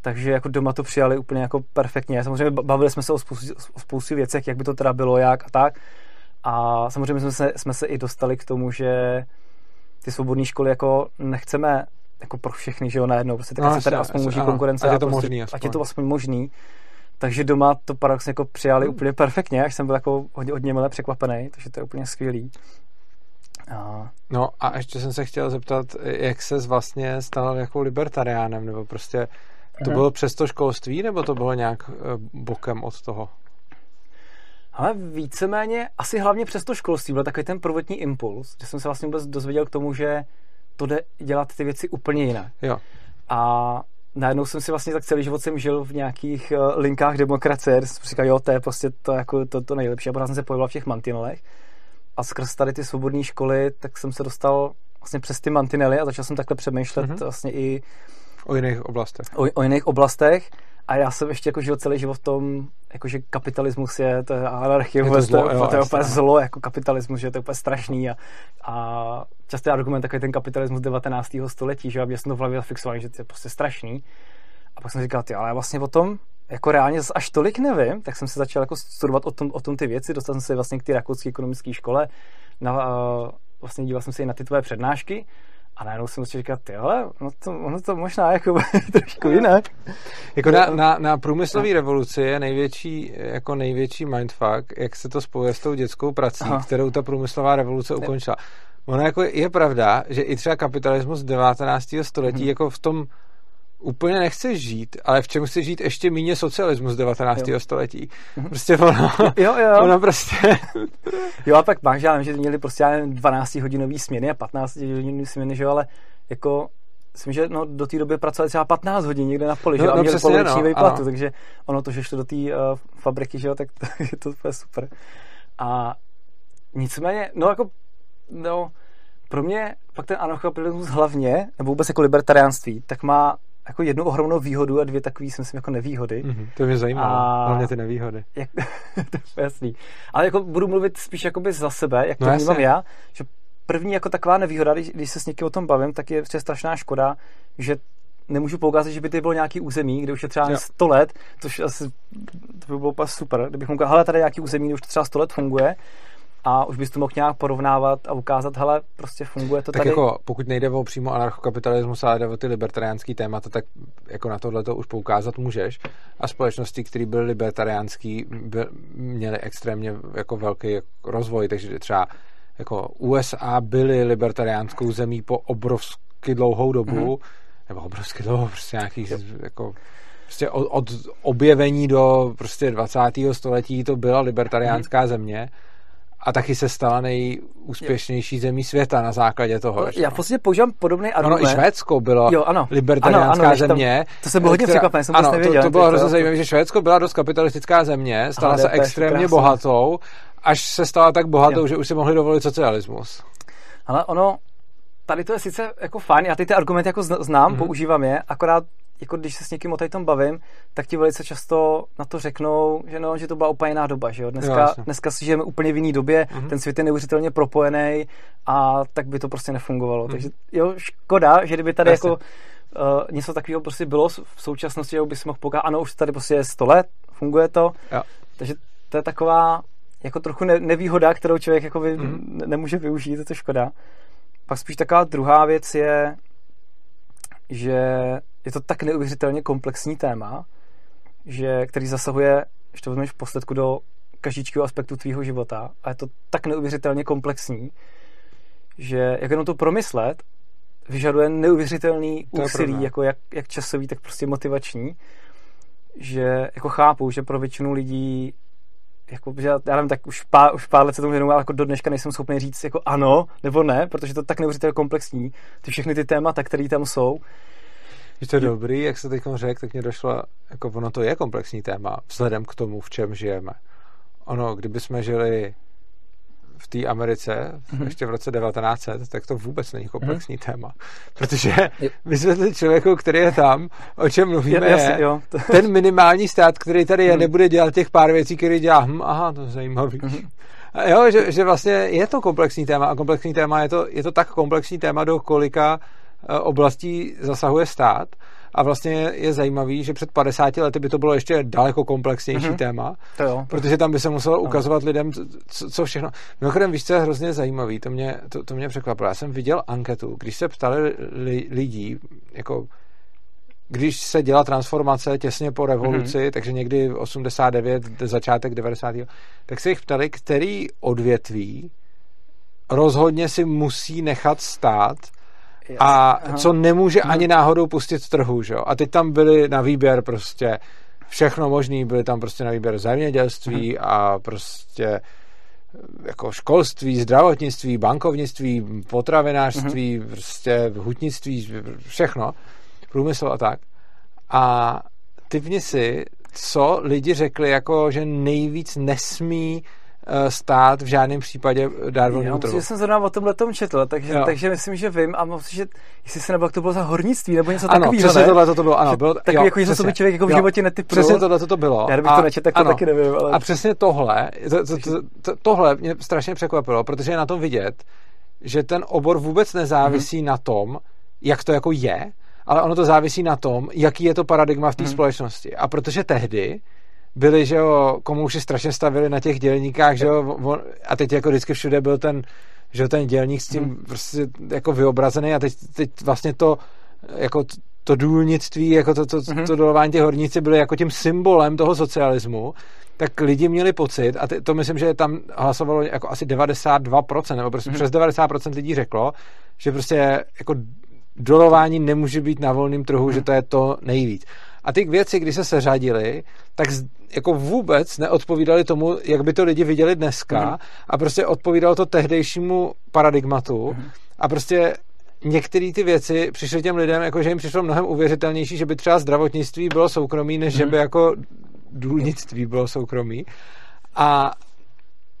takže jako doma to přijali úplně jako perfektně. Samozřejmě bavili jsme se o spoustu, o spoustu věcech, jak by to teda bylo, jak a tak. A samozřejmě jsme se, jsme se i dostali k tomu, že ty svobodné školy jako nechceme jako pro všechny, že jo, najednou, prostě tak no, se tady aspoň může konkurence. Ať je to prostě, možný aspoň. Ať je to aspoň možný. Takže doma to paradoxně jako přijali hmm. úplně perfektně, až jsem byl jako hodně, hodně milé překvapený, takže to je úplně skvělý. A... No a ještě jsem se chtěl zeptat, jak se vlastně stal jako libertariánem, nebo prostě to bylo přes to školství, nebo to bylo nějak eh, bokem od toho? Ale víceméně, asi hlavně přes to školství byl takový ten prvotní impuls, že jsem se vlastně vůbec dozvěděl k tomu, že to jde dělat ty věci úplně jinak. Jo. A najednou jsem si vlastně tak celý život jsem žil v nějakých uh, linkách demokracie, jsem říkal, jo, to je prostě to, jako, to, to nejlepší. A pořád jsem se pohyboval v těch mantinelech. A skrz tady ty svobodné školy, tak jsem se dostal vlastně přes ty mantinely a začal jsem takhle přemýšlet mm-hmm. vlastně i O jiných oblastech. O, o jiných oblastech. A já jsem ještě jako žil celý život v tom, jakože kapitalismus je, to je anarchie, je to, zlo, to, jo, to je úplně zlo, jako kapitalismus, že to je úplně strašný a, a častý argument takový ten kapitalismus 19. století, že já jsem to v hlavě fixovaný, že to je prostě strašný. A pak jsem říkal, ty, ale já vlastně o tom jako reálně až tolik nevím, tak jsem se začal jako studovat o tom, o tom ty věci, dostal jsem se vlastně k té rakouské ekonomické škole, na, vlastně díval jsem se i na ty tvoje přednášky a najednou jsem si říkal, ty ale, no to, ono to možná jako trošku jinak. Jako na, na, na průmyslové revoluci je největší, jako největší mindfuck, jak se to spojuje s tou dětskou prací, Aha. kterou ta průmyslová revoluce ukončila. Ono jako je pravda, že i třeba kapitalismus 19. století hmm. jako v tom úplně nechceš žít, ale v čem chceš žít ještě méně socialismus 19. Jo. století. Mhm. Prostě ono, jo, jo. ono prostě... jo a pak máš, já nevím, že měli prostě 12 hodinový směny a 15 hodinový směny, že jo, ale jako myslím, že no, do té doby pracovali třeba 15 hodin někde na poli, no, že? a no, měli poloviční no, výplatu, takže ono to, že šlo do té uh, fabriky, že jo, tak to, je to úplně super. A nicméně, no jako, no, pro mě pak ten anarchokapitalismus hlavně, nebo vůbec jako libertariánství, tak má jako jednu ohromnou výhodu a dvě takové, si myslím, jako nevýhody. Mm-hmm, to mě zajímá, a... hlavně ty nevýhody. Jak, to je jasný. Ale jako budu mluvit spíš jakoby za sebe, jak to no vnímám já, že první jako taková nevýhoda, když, když se s někým o tom bavím, tak je prostě strašná škoda, že nemůžu poukázat, že by to bylo nějaký území, kde už je třeba jo. 100 let, což asi to by bylo úplně super, kdybych mohl hele, tady nějaký území, kde už to třeba 100 let funguje a už bys to mohl nějak porovnávat a ukázat, hele, prostě funguje to tak tady. jako pokud nejde o přímo anarchokapitalismus, ale jde o ty libertariánský témata, tak jako na tohle to už poukázat můžeš. A společnosti, které byly libertariánský, by, měly extrémně jako velký rozvoj, takže třeba jako USA byly libertariánskou zemí po obrovsky dlouhou dobu, mm-hmm. nebo obrovsky dlouho, prostě nějakých jako prostě od, od objevení do prostě 20. století to byla libertariánská mm-hmm. země a taky se stala nejúspěšnější zemí světa na základě toho. No, já v podstatě používám podobný argument. Ono i Švédsko bylo jo, ano. libertariánská ano, ano, země. Tam, to se bylo hodně překvapené, jsem ano, nevěděl. To, to bylo hrozně zajímavé, že Švédsko byla dost kapitalistická země, stala Aha, se extrémně bohatou, až se stala tak bohatou, jo. že už si mohli dovolit socialismus. Ale ono, tady to je sice jako fajn, já ty ty argumenty jako znám, mm-hmm. používám je, akorát jako když se s někým o tady tom bavím, tak ti velice často na to řeknou, že no, že to byla úplně jiná doba, že jo. Dneska, jo, dneska si žijeme úplně v jiné době, mm-hmm. ten svět je neuvěřitelně propojený a tak by to prostě nefungovalo. Mm-hmm. Takže jo, škoda, že kdyby tady jasně. jako uh, něco takového prostě bylo v současnosti, že by si mohl pokázat, ano, už tady prostě je 100 let, funguje to. Jo. Takže to je taková jako trochu ne- nevýhoda, kterou člověk jako vy, mm-hmm. nemůže využít, je to škoda. Pak spíš taková druhá věc je, že je to tak neuvěřitelně komplexní téma, že, který zasahuje, že to vezmeš v posledku do každého aspektu tvýho života. A je to tak neuvěřitelně komplexní, že jak jenom to promyslet, vyžaduje neuvěřitelný úsilí, jako jak, jak časový, tak prostě motivační, že jako chápu, že pro většinu lidí jako, že já nevím, tak už pár, už pár let se tomu věnuju, ale jako do dneška nejsem schopný říct jako ano nebo ne, protože to tak neuvěřitelně komplexní, ty všechny ty témata, které tam jsou, je to dobrý, jak se teď řekl, tak mě došlo, jako ono to je komplexní téma, vzhledem k tomu, v čem žijeme. Ono, kdyby jsme žili v té Americe mm-hmm. ještě v roce 1900, tak to vůbec není komplexní mm-hmm. téma. Protože vysvětlit člověku, který je tam, o čem mluvíme, je, jasný, jo. ten minimální stát, který tady je, mm. nebude dělat těch pár věcí, které dělá. Hm, aha, to je zajímavý. Mm-hmm. A jo, že, že vlastně je to komplexní téma a komplexní téma je to, je to tak komplexní téma, do kolika oblastí zasahuje stát a vlastně je zajímavý, že před 50 lety by to bylo ještě daleko komplexnější mm-hmm. téma, to jo. protože tam by se muselo ukazovat lidem, co, co všechno. Mimochodem, víš, co je hrozně zajímavý, to mě, to, to mě překvapilo. Já jsem viděl anketu, když se ptali li, lidí, jako když se dělá transformace těsně po revoluci, mm-hmm. takže někdy 89, začátek 90. tak se jich ptali, který odvětví rozhodně si musí nechat stát a co nemůže ani náhodou pustit trhu, že jo? A teď tam byly na výběr prostě všechno možný, byly tam prostě na výběr zemědělství mhm. a prostě jako školství, zdravotnictví, bankovnictví, potravinářství, mm-hmm. prostě hutnictví, všechno, průmysl a tak. A typni si, co lidi řekli, jako že nejvíc nesmí stát v žádném případě dát volnému trhu. Já jsem zrovna o tomhle tom četl, takže, takže myslím, že vím a myslím, že jestli se nebo jak to bylo za hornictví nebo něco ano, takového. Přesně tohle to bylo, ano. Bylo, tak jo, jako, že to by člověk jako v životě netypnul. Přesně tohle to bylo. Já kdybych a, to nečetl, tak to ano, taky nevím. Ale... A přesně tohle, to, to, to, to, tohle mě strašně překvapilo, protože je na tom vidět, že ten obor vůbec nezávisí mm-hmm. na tom, jak to jako je, ale ono to závisí na tom, jaký je to paradigma v té mm-hmm. společnosti. A protože tehdy byli, že jo, komu už strašně stavili na těch dělníkách, že jo, a teď jako vždycky všude byl ten, že jo, ten dělník s tím hmm. prostě jako vyobrazený a teď, teď vlastně to, jako to důlnictví, jako to, to, hmm. to dolování těch horníci byly jako tím symbolem toho socialismu, tak lidi měli pocit, a to myslím, že tam hlasovalo jako asi 92%, nebo prostě hmm. přes 90% lidí řeklo, že prostě jako dolování nemůže být na volném trhu, hmm. že to je to nejvíc. A ty věci, když se seřadily, tak jako vůbec neodpovídali tomu, jak by to lidi viděli dneska hmm. a prostě odpovídalo to tehdejšímu paradigmatu hmm. a prostě některé ty věci přišly těm lidem, jako že jim přišlo mnohem uvěřitelnější, že by třeba zdravotnictví bylo soukromí, než hmm. že by jako důlnictví bylo soukromí. A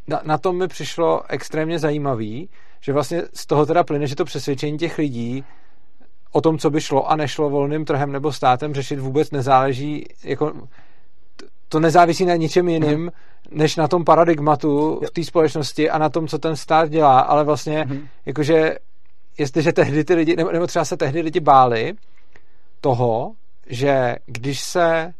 na, na tom mi přišlo extrémně zajímavý, že vlastně z toho teda plyne, že to přesvědčení těch lidí o tom, co by šlo a nešlo volným trhem nebo státem řešit, vůbec nezáleží, jako to nezávisí na ničem jiným, mm. než na tom paradigmatu v té společnosti a na tom, co ten stát dělá, ale vlastně, mm. jakože, jestliže tehdy ty lidi, nebo, nebo třeba se tehdy lidi báli toho, že když se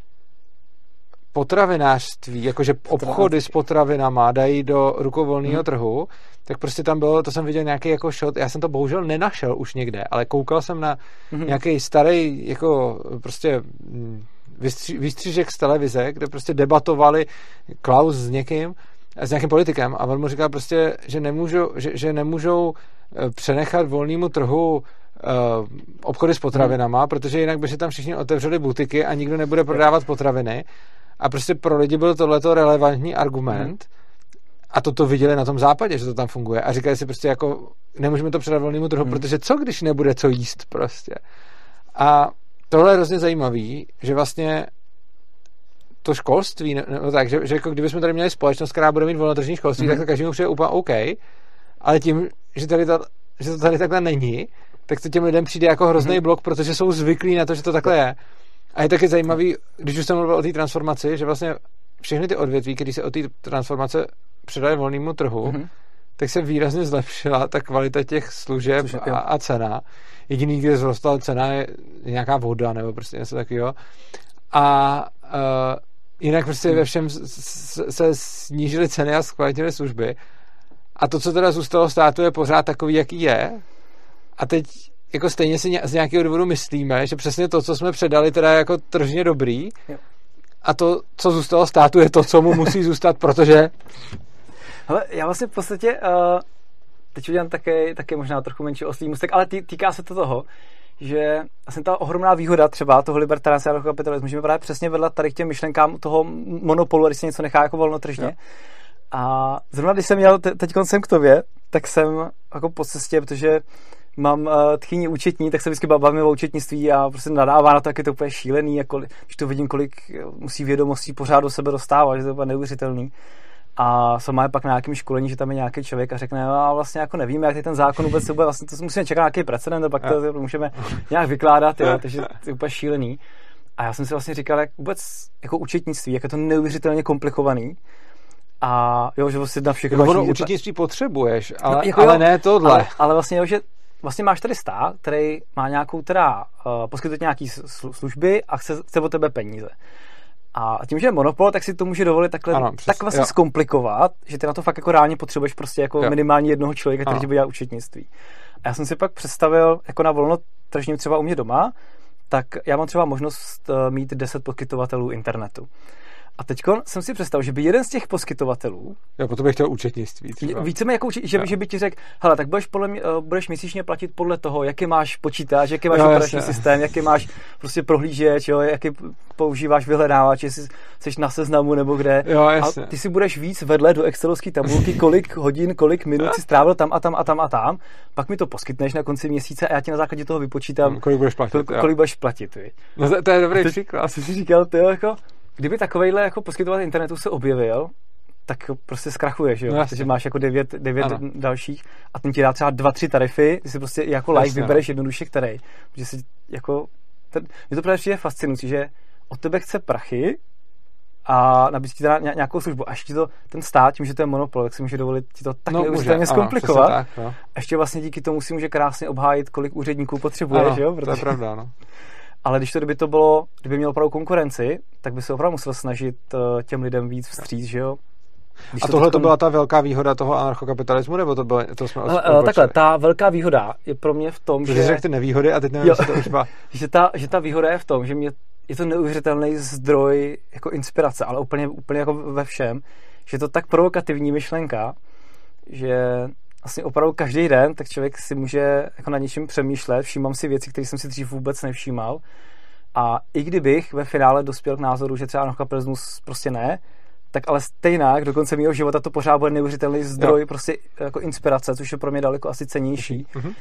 potravinářství, jakože obchody s potravinama dají do rukovolného hmm. trhu, tak prostě tam bylo, to jsem viděl nějaký jako shot, já jsem to bohužel nenašel už někde, ale koukal jsem na hmm. nějaký starý jako prostě mm, vystři, výstřižek z televize, kde prostě debatovali Klaus s někým, s nějakým politikem a on mu říkal prostě, že nemůžou, že, že nemůžou eh, přenechat volnému trhu uh, obchody s potravinama, hmm. protože jinak by si tam všichni otevřeli butiky a nikdo nebude prodávat potraviny a prostě pro lidi byl tohleto relevantní argument hmm. a to to viděli na tom západě, že to tam funguje a říkali si prostě jako nemůžeme to předat volnému trhu, hmm. protože co když nebude co jíst prostě. A tohle je hrozně zajímavý, že vlastně to školství, no tak, že, že jako kdybychom tady měli společnost, která bude mít volnotržní školství, mm-hmm. tak to každému přijde úplně OK, ale tím, že, tady ta, že to tady takhle není, tak to těm lidem přijde jako hrozný mm-hmm. blok, protože jsou zvyklí na to, že to takhle je. A je taky zajímavý, když už jsem mluvil o té transformaci, že vlastně všechny ty odvětví, které se o té transformace předaly volnému trhu, mm-hmm. tak se výrazně zlepšila ta kvalita těch služeb a, a cena. Jediný, kde zrostla cena, je nějaká voda nebo prostě něco takového. A uh, jinak prostě ve všem se snížily ceny a zkvalitnily služby. A to, co teda zůstalo státu, je pořád takový, jaký je. A teď jako stejně si z nějakého důvodu myslíme, že přesně to, co jsme předali, teda je jako tržně dobrý. A to, co zůstalo státu, je to, co mu musí zůstat, protože... Hele, já vlastně v podstatě uh, teď udělám také, také možná trochu menší oslý mustek, ale tý, týká se to toho, že vlastně ta ohromná výhoda třeba toho libertariánského kapitalismu, že my právě přesně vedla tady k těm myšlenkám toho monopolu, když se něco nechá jako volnotržně. Jo. A zrovna když jsem měl te- teď koncem k tobě, tak jsem jako po cestě, protože mám uh, tchyni účetní, tak se vždycky bavím o účetnictví a prostě nadává na to, jak je to úplně šílený, jako, když to vidím, kolik musí vědomostí pořád do sebe dostávat, že to je úplně neuvěřitelný a sama je pak na nějakém školení, že tam je nějaký člověk a řekne, no, a vlastně jako nevíme, jak ten zákon vůbec se bude, vlastně to musíme čekat nějaký precedent, a pak to, to můžeme nějak vykládat, jo, takže to je úplně šílený. A já jsem si vlastně říkal, jak vůbec jako účetnictví, jak je to neuvěřitelně komplikovaný, a jo, že vlastně na všechno... No, ono účetnictví potřebuješ, ale, no, jako ale jo, ne tohle. Ale, ale vlastně, jo, že vlastně máš tady stát, který má nějakou teda, uh, poskytuje nějaký služby a chce, chce od tebe peníze. A tím, že je monopol, tak si to může dovolit takhle ano, přes, tak vlastně jo. zkomplikovat, že ty na to fakt jako reálně potřebuješ prostě jako jo. minimálně jednoho člověka, který ti bude dělat účetnictví. A já jsem si pak představil jako na volno tržním třeba u mě doma, tak já mám třeba možnost eh, mít 10 poskytovatelů internetu. A teď jsem si představil, že by jeden z těch poskytovatelů. Já potom bych chtěl účetnictví. Více jako, že, že by ti řekl, hele, tak budeš, podle mě, eh, budeš měsíčně platit podle toho, jaký máš počítač, jaký máš jo, operační systém, jaký máš prostě prohlížeč, jo, jaký používáš vyhledávač, jestli jsi na seznamu nebo kde. Jo, a ty si budeš víc vedle do excelovské tabulky, kolik hodin, kolik minut si strávil tam a tam a tam a tam. Pak mi to poskytneš na konci měsíce a já ti na základě toho vypočítám, kolik budeš platit. Kolik, kolik budeš platit. No to, to je dobrý příklad. A jsem si říkal, ty jako, kdyby takovejhle jako poskytovatel internetu se objevil, tak prostě zkrachuješ, jo? No, protože máš jako devět, devět dalších a ten ti dá třeba dva, tři tarify, ty si prostě jako like jasně, vybereš no. jednoduše který, protože si jako, ten, mě to právě přijde fascinující, že od tebe chce prachy a nabízí ti teda nějakou službu. A ještě to ten stát, tím, že to je monopol, tak si může dovolit ti to tak no, neuvěřitelně zkomplikovat. tak, no. Ještě vlastně díky tomu si může krásně obhájit, kolik úředníků potřebuješ, ano, jo? Protože... to je pravda, no. Ale když to kdyby to bylo, kdyby měl opravdu konkurenci, tak by se opravdu musel snažit eh, těm lidem víc vstříc, že jo? Když a tohle to byla ta velká výhoda toho anarchokapitalismu, nebo to, bylo, to jsme Ale, uh, Takhle, ta velká výhoda je pro mě v tom, Protože že... řekl ty nevýhody a teď nevím, jestli to už má... že, ta, že ta výhoda je v tom, že mě je to neuvěřitelný zdroj jako inspirace, ale úplně, úplně jako ve všem, že je to tak provokativní myšlenka, že vlastně opravdu každý den, tak člověk si může jako na něčem přemýšlet, všímám si věci, které jsem si dřív vůbec nevšímal. A i kdybych ve finále dospěl k názoru, že třeba anarchokapitalismus prostě ne, tak ale stejně do konce mého života to pořád bude neuvěřitelný zdroj jo. prostě jako inspirace, což je pro mě daleko asi cenější. Mm-hmm.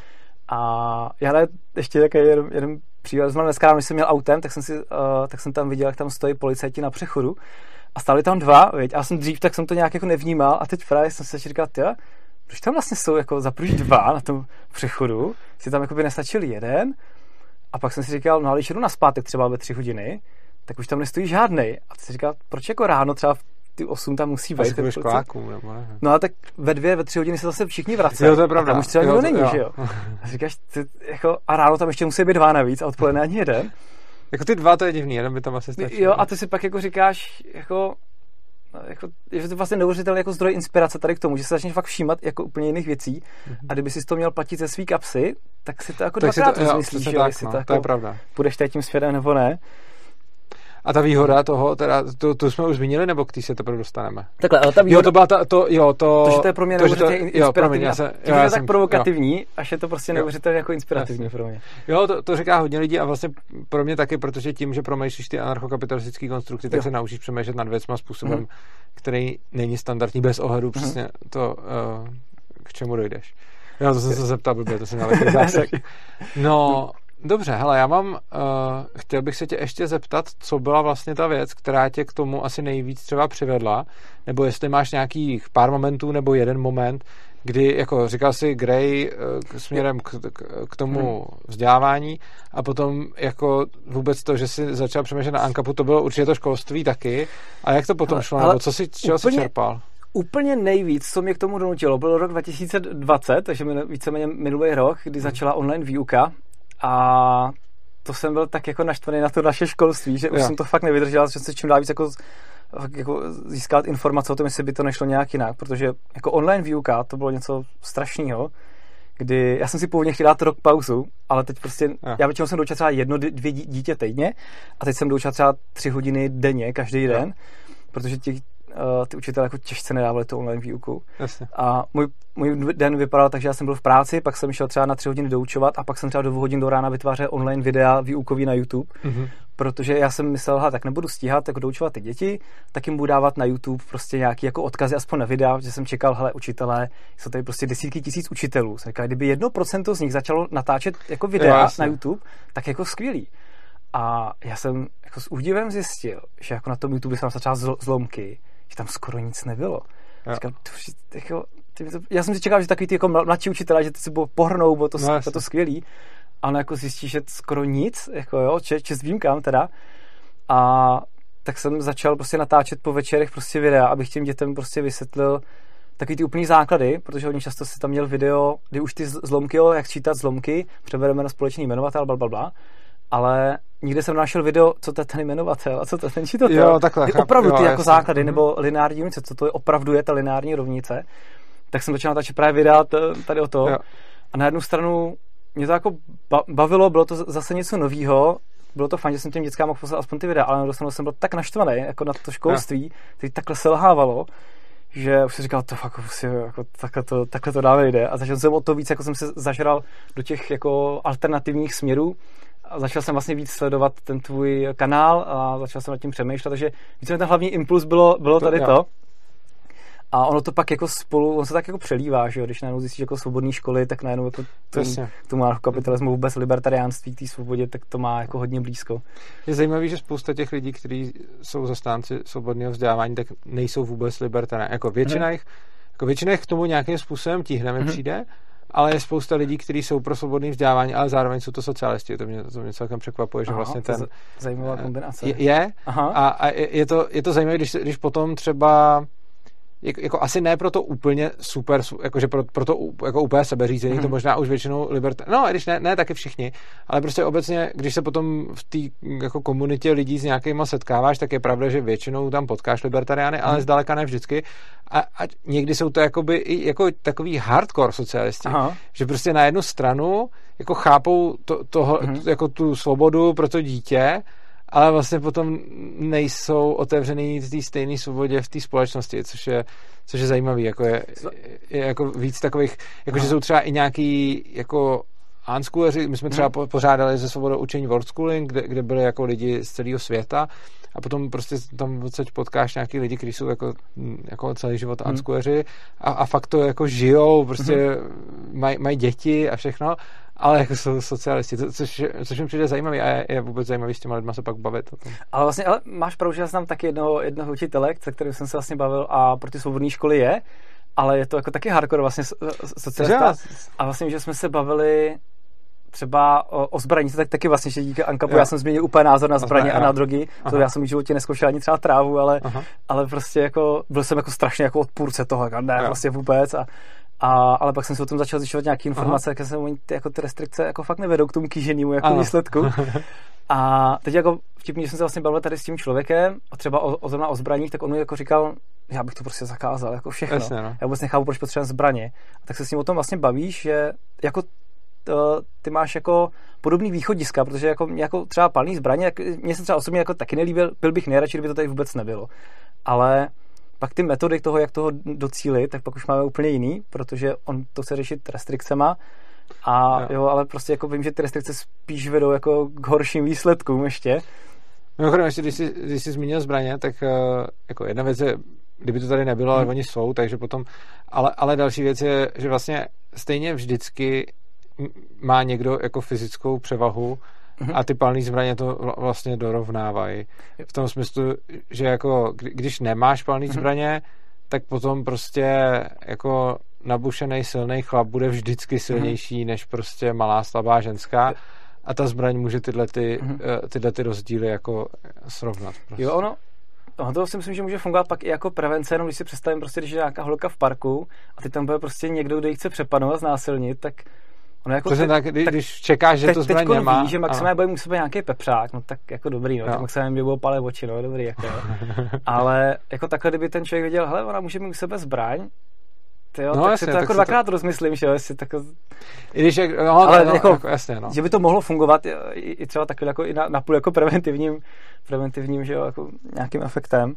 A já ne, ještě takový jeden, jeden příklad, dneska, když jsem měl autem, tak jsem, si, uh, tak jsem tam viděl, jak tam stojí policajti na přechodu a stáli tam dva, viď? a já jsem dřív, tak jsem to nějak jako nevnímal a teď právě jsem se říkal, proč tam vlastně jsou jako za dva na tom přechodu, si tam jako by nestačil jeden a pak jsem si říkal, no ale když jdu na zpátek třeba ve tři hodiny, tak už tam nestojí žádný. A ty si říkal, proč jako ráno třeba v ty 8 tam musí být. Asi školáků, nebo ne? No a tak ve dvě, ve tři hodiny se zase všichni vrací. Jo, to je pravda. A tam už třeba nikdo není, jo. že jo? A říkáš, ty, jako, a ráno tam ještě musí být dva navíc a odpoledne ani jeden. Jako ty dva, to je divný, jeden by tam asi stačil. Jo, a ty si pak jako říkáš, jako, jako, je to vlastně neuvěřitelný jako zdroj inspirace tady k tomu, že se začneš fakt všímat jako úplně jiných věcí mm-hmm. a kdyby si to měl platit ze svý kapsy, tak si to jako tak dvakrát rozmyslíš, že tak, jestli no, to, jako, to je pravda. půjdeš tím směrem nebo ne. A ta výhoda toho, teda, to, to jsme už zmínili, nebo k té se teprve dostaneme? Takhle, ale ta výhoda... Jo, to byla ta, to, jo, to... To, že to je pro mě neuvěřitelně inspirativní. Jo, promiň, já se, jo, já je tak provokativní, jo. až je to prostě neuvěřitelně jako inspirativní jasně. pro mě. Jo, to, to, říká hodně lidí a vlastně pro mě taky, protože tím, že promýšlíš ty anarchokapitalistické konstrukty, tak jo. se naučíš přemýšlet nad věcma způsobem, mm. který není standardní bez ohledu mm. přesně to, uh, k čemu dojdeš. Jo, to jsem se zeptal, blbě, to jsem měl zásek. No, Dobře, hele, já mám, uh, chtěl bych se tě ještě zeptat, co byla vlastně ta věc, která tě k tomu asi nejvíc třeba přivedla, nebo jestli máš nějakých pár momentů nebo jeden moment, kdy, jako říkal si Gray uh, směrem k, k, k tomu hmm. vzdělávání a potom jako vůbec to, že jsi začal přemýšlet na Ankapu, to bylo určitě to školství taky. A jak to potom šlo, nebo co si, čeho úplně, jsi čerpal? Úplně nejvíc, co mě k tomu donutilo, byl rok 2020, takže víceméně minulý rok, kdy hmm. začala online výuka a to jsem byl tak jako naštvaný na to naše školství, že už jo. jsem to fakt nevydržel, že se čím dál víc jako, jako získat informace o tom, jestli by to nešlo nějak jinak, protože jako online výuka to bylo něco strašného, kdy já jsem si původně chtěl dát rok pauzu, ale teď prostě, jo. já většinou jsem doučil třeba jedno, dvě dítě týdně a teď jsem doučil třeba tři hodiny denně, každý den, jo. protože těch, uh, ty učitelé jako těžce nedávali tu online výuku. Jasně. A můj, můj den vypadal tak, že já jsem byl v práci, pak jsem šel třeba na tři hodiny doučovat a pak jsem třeba do dvou hodin do rána vytvářel online videa výukový na YouTube, mm-hmm. protože já jsem myslel, ha, tak nebudu stíhat tak doučovat ty děti, tak jim budu dávat na YouTube prostě nějaký jako odkazy aspoň na videa, že jsem čekal, hele, učitelé, jsou tady prostě desítky tisíc učitelů. Jsem říkal, kdyby jedno procento z nich začalo natáčet jako videa jo, na YouTube, tak jako skvělý. A já jsem jako s údivem zjistil, že jako na tom YouTube jsem začal zlomky, že tam skoro nic nebylo. Říkám, to, jako, ty, to, já jsem si čekal, že takový ty jako mladší učitelé, že ty se pohrnou, bylo to, no, to skvělý. A ono jako zjistí, že skoro nic, jako jo, čest, čest výjimkám teda. A tak jsem začal prostě natáčet po večerech prostě videa, abych těm dětem prostě vysvětlil takový ty úplný základy, protože oni často si tam měl video, kdy už ty zlomky, jo, jak čítat zlomky, přebereme na společný jmenovatel, bla, bla, bla ale nikde jsem našel video, co to je ten jmenovatel a co to je ten čítatel. Jo, takhle. Opravdu ty jo, jako jasný. základy, mm-hmm. nebo lineární rovnice, co to je opravdu je ta lineární rovnice. Tak jsem začal natáčet právě videa tady o to. Jo. A na jednu stranu mě to jako bavilo, bylo to zase něco nového, bylo to fajn, že jsem těm dětskám mohl poslat aspoň ty videa, ale na dostanu jsem byl tak naštvaný jako na to školství, který takhle selhávalo, že už jsem říkal, to fakt prostě, jako, takhle, to, takhle to dále jde. A začal jsem o to víc, jako jsem se zažral do těch jako alternativních směrů začal jsem vlastně víc sledovat ten tvůj kanál a začal jsem nad tím přemýšlet, takže víceméně ten hlavní impuls bylo, bylo tady to. A ono to pak jako spolu, on se tak jako přelívá, že jo? když najednou zjistíš jako svobodné školy, tak najednou jako to, k tomu kapitalismu vůbec libertariánství, k té svobodě, tak to má jako hodně blízko. Je zajímavé, že spousta těch lidí, kteří jsou zastánci svobodného vzdělávání, tak nejsou vůbec libertariáni. Jako většina hmm. jich, jako většina jich k tomu nějakým způsobem tíhne, mi hmm. přijde, ale je spousta lidí, kteří jsou pro svobodné vzdělávání, ale zároveň jsou to socialisti. To mě, to mě celkem překvapuje, že Aha, vlastně ten... Zajímavá eh, kombinace. Je, je Aha. a, a je, to, je to zajímavé, když, když potom třeba jako, jako asi ne pro to úplně super, jakože pro, pro to jako úplně sebeřízení, mm-hmm. to možná už většinou liberta, no, když ne, ne taky všichni, ale prostě obecně, když se potom v té jako komunitě lidí s nějakýma setkáváš, tak je pravda, že většinou tam potkáš libertariány, ale mm-hmm. zdaleka ne vždycky. A, a někdy jsou to jakoby i jako takový hardcore socialisti, Aha. že prostě na jednu stranu jako chápou to, toho, mm-hmm. jako tu svobodu pro to dítě, ale vlastně potom nejsou otevřený v té stejné svobodě v té společnosti, což je, což je zajímavý, jako je, je jako víc takových, jako že jsou třeba i nějaký jako unschooleři, my jsme třeba hmm. pořádali ze svobodou učení World Schooling, kde, kde byli jako lidi z celého světa a potom prostě tam odsaď potkáš nějaký lidi, kteří jsou jako, jako celý život hmm. unschooleři a, a fakt to jako žijou, prostě hmm. mají maj děti a všechno ale jako jsou socialisti, což, což mi přijde zajímavý a je, je vůbec zajímavý s těma lidma se pak bavit o tom. Ale vlastně, ale máš pravdu, že já znám taky jednoho, jednoho učitele, se kterým jsem se vlastně bavil a pro ty svobodné školy je, ale je to jako taky hardcore vlastně socialista. A vlastně, že jsme se bavili třeba o, o zbraní, tak taky vlastně že díky Ankapu, jo. já jsem změnil úplně názor na zbraně a na drogy, Aha. to já jsem v životě neskoušel ani třeba trávu, ale, ale prostě jako byl jsem jako strašně jako odpůrce toho, jako ne, jo. vlastně vůbec a, a, ale pak jsem se o tom začal zjišťovat nějaké informace, jak se oni ty, jako ty restrikce jako fakt nevedou k tomu kýženému jako ano. výsledku. A teď jako vtipně, že jsem se vlastně bavil tady s tím člověkem, a třeba o, o, o zbraních, tak on mi jako říkal, já bych to prostě zakázal, jako všechno. Jasně, no. Já vůbec nechápu, proč potřebujeme zbraně. A tak se s ním o tom vlastně bavíš, že jako to, ty máš jako podobný východiska, protože jako, jako třeba palný zbraně, mně se třeba osobně jako taky nelíbil, byl bych nejradši, kdyby to tady vůbec nebylo. Ale pak ty metody toho, jak toho docílit, tak pak už máme úplně jiný, protože on to chce řešit restrikcema, a jo. jo, ale prostě jako vím, že ty restrikce spíš vedou jako k horším výsledkům ještě. Mimochodem, ještě když jsi, když jsi zmínil zbraně, tak uh, jako jedna věc je, kdyby to tady nebylo, hmm. ale oni jsou, takže potom, ale, ale další věc je, že vlastně stejně vždycky má někdo jako fyzickou převahu mm-hmm. a ty palné zbraně to vlastně dorovnávají. V tom smyslu, že jako když nemáš palné mm-hmm. zbraně, tak potom prostě jako nabušený silný chlap bude vždycky mhm. silnější než prostě malá slabá ženská a ta zbraň může tyhle, ty, mm-hmm. tyhle ty rozdíly jako srovnat. Prostě. Jo, ono, No, to si myslím, že může fungovat pak i jako prevence, jenom když si představím prostě, když je nějaká holka v parku a ty tam bude prostě někdo, kdo ji chce přepadnout, znásilnit, tak Ono jako te, tak, kdy, tak, když čekáš, že teď, to zbraň nemá. Ví, že maximálně bude musí být nějaký pepřák, no tak jako dobrý, no, no. tak maximálně by bylo palé oči, no, dobrý, jako, Ale jako takhle, kdyby ten člověk věděl, hele, ona může mít u sebe zbraň, jo, no, tak jasně, si to tak jako dvakrát to... rozmyslím, že jo, jestli tak... I když jak, no, ale no, jako, jako, jasně, no. že by to mohlo fungovat i, i třeba takhle jako i na, na půl jako preventivním, preventivním, že jo, jako nějakým efektem.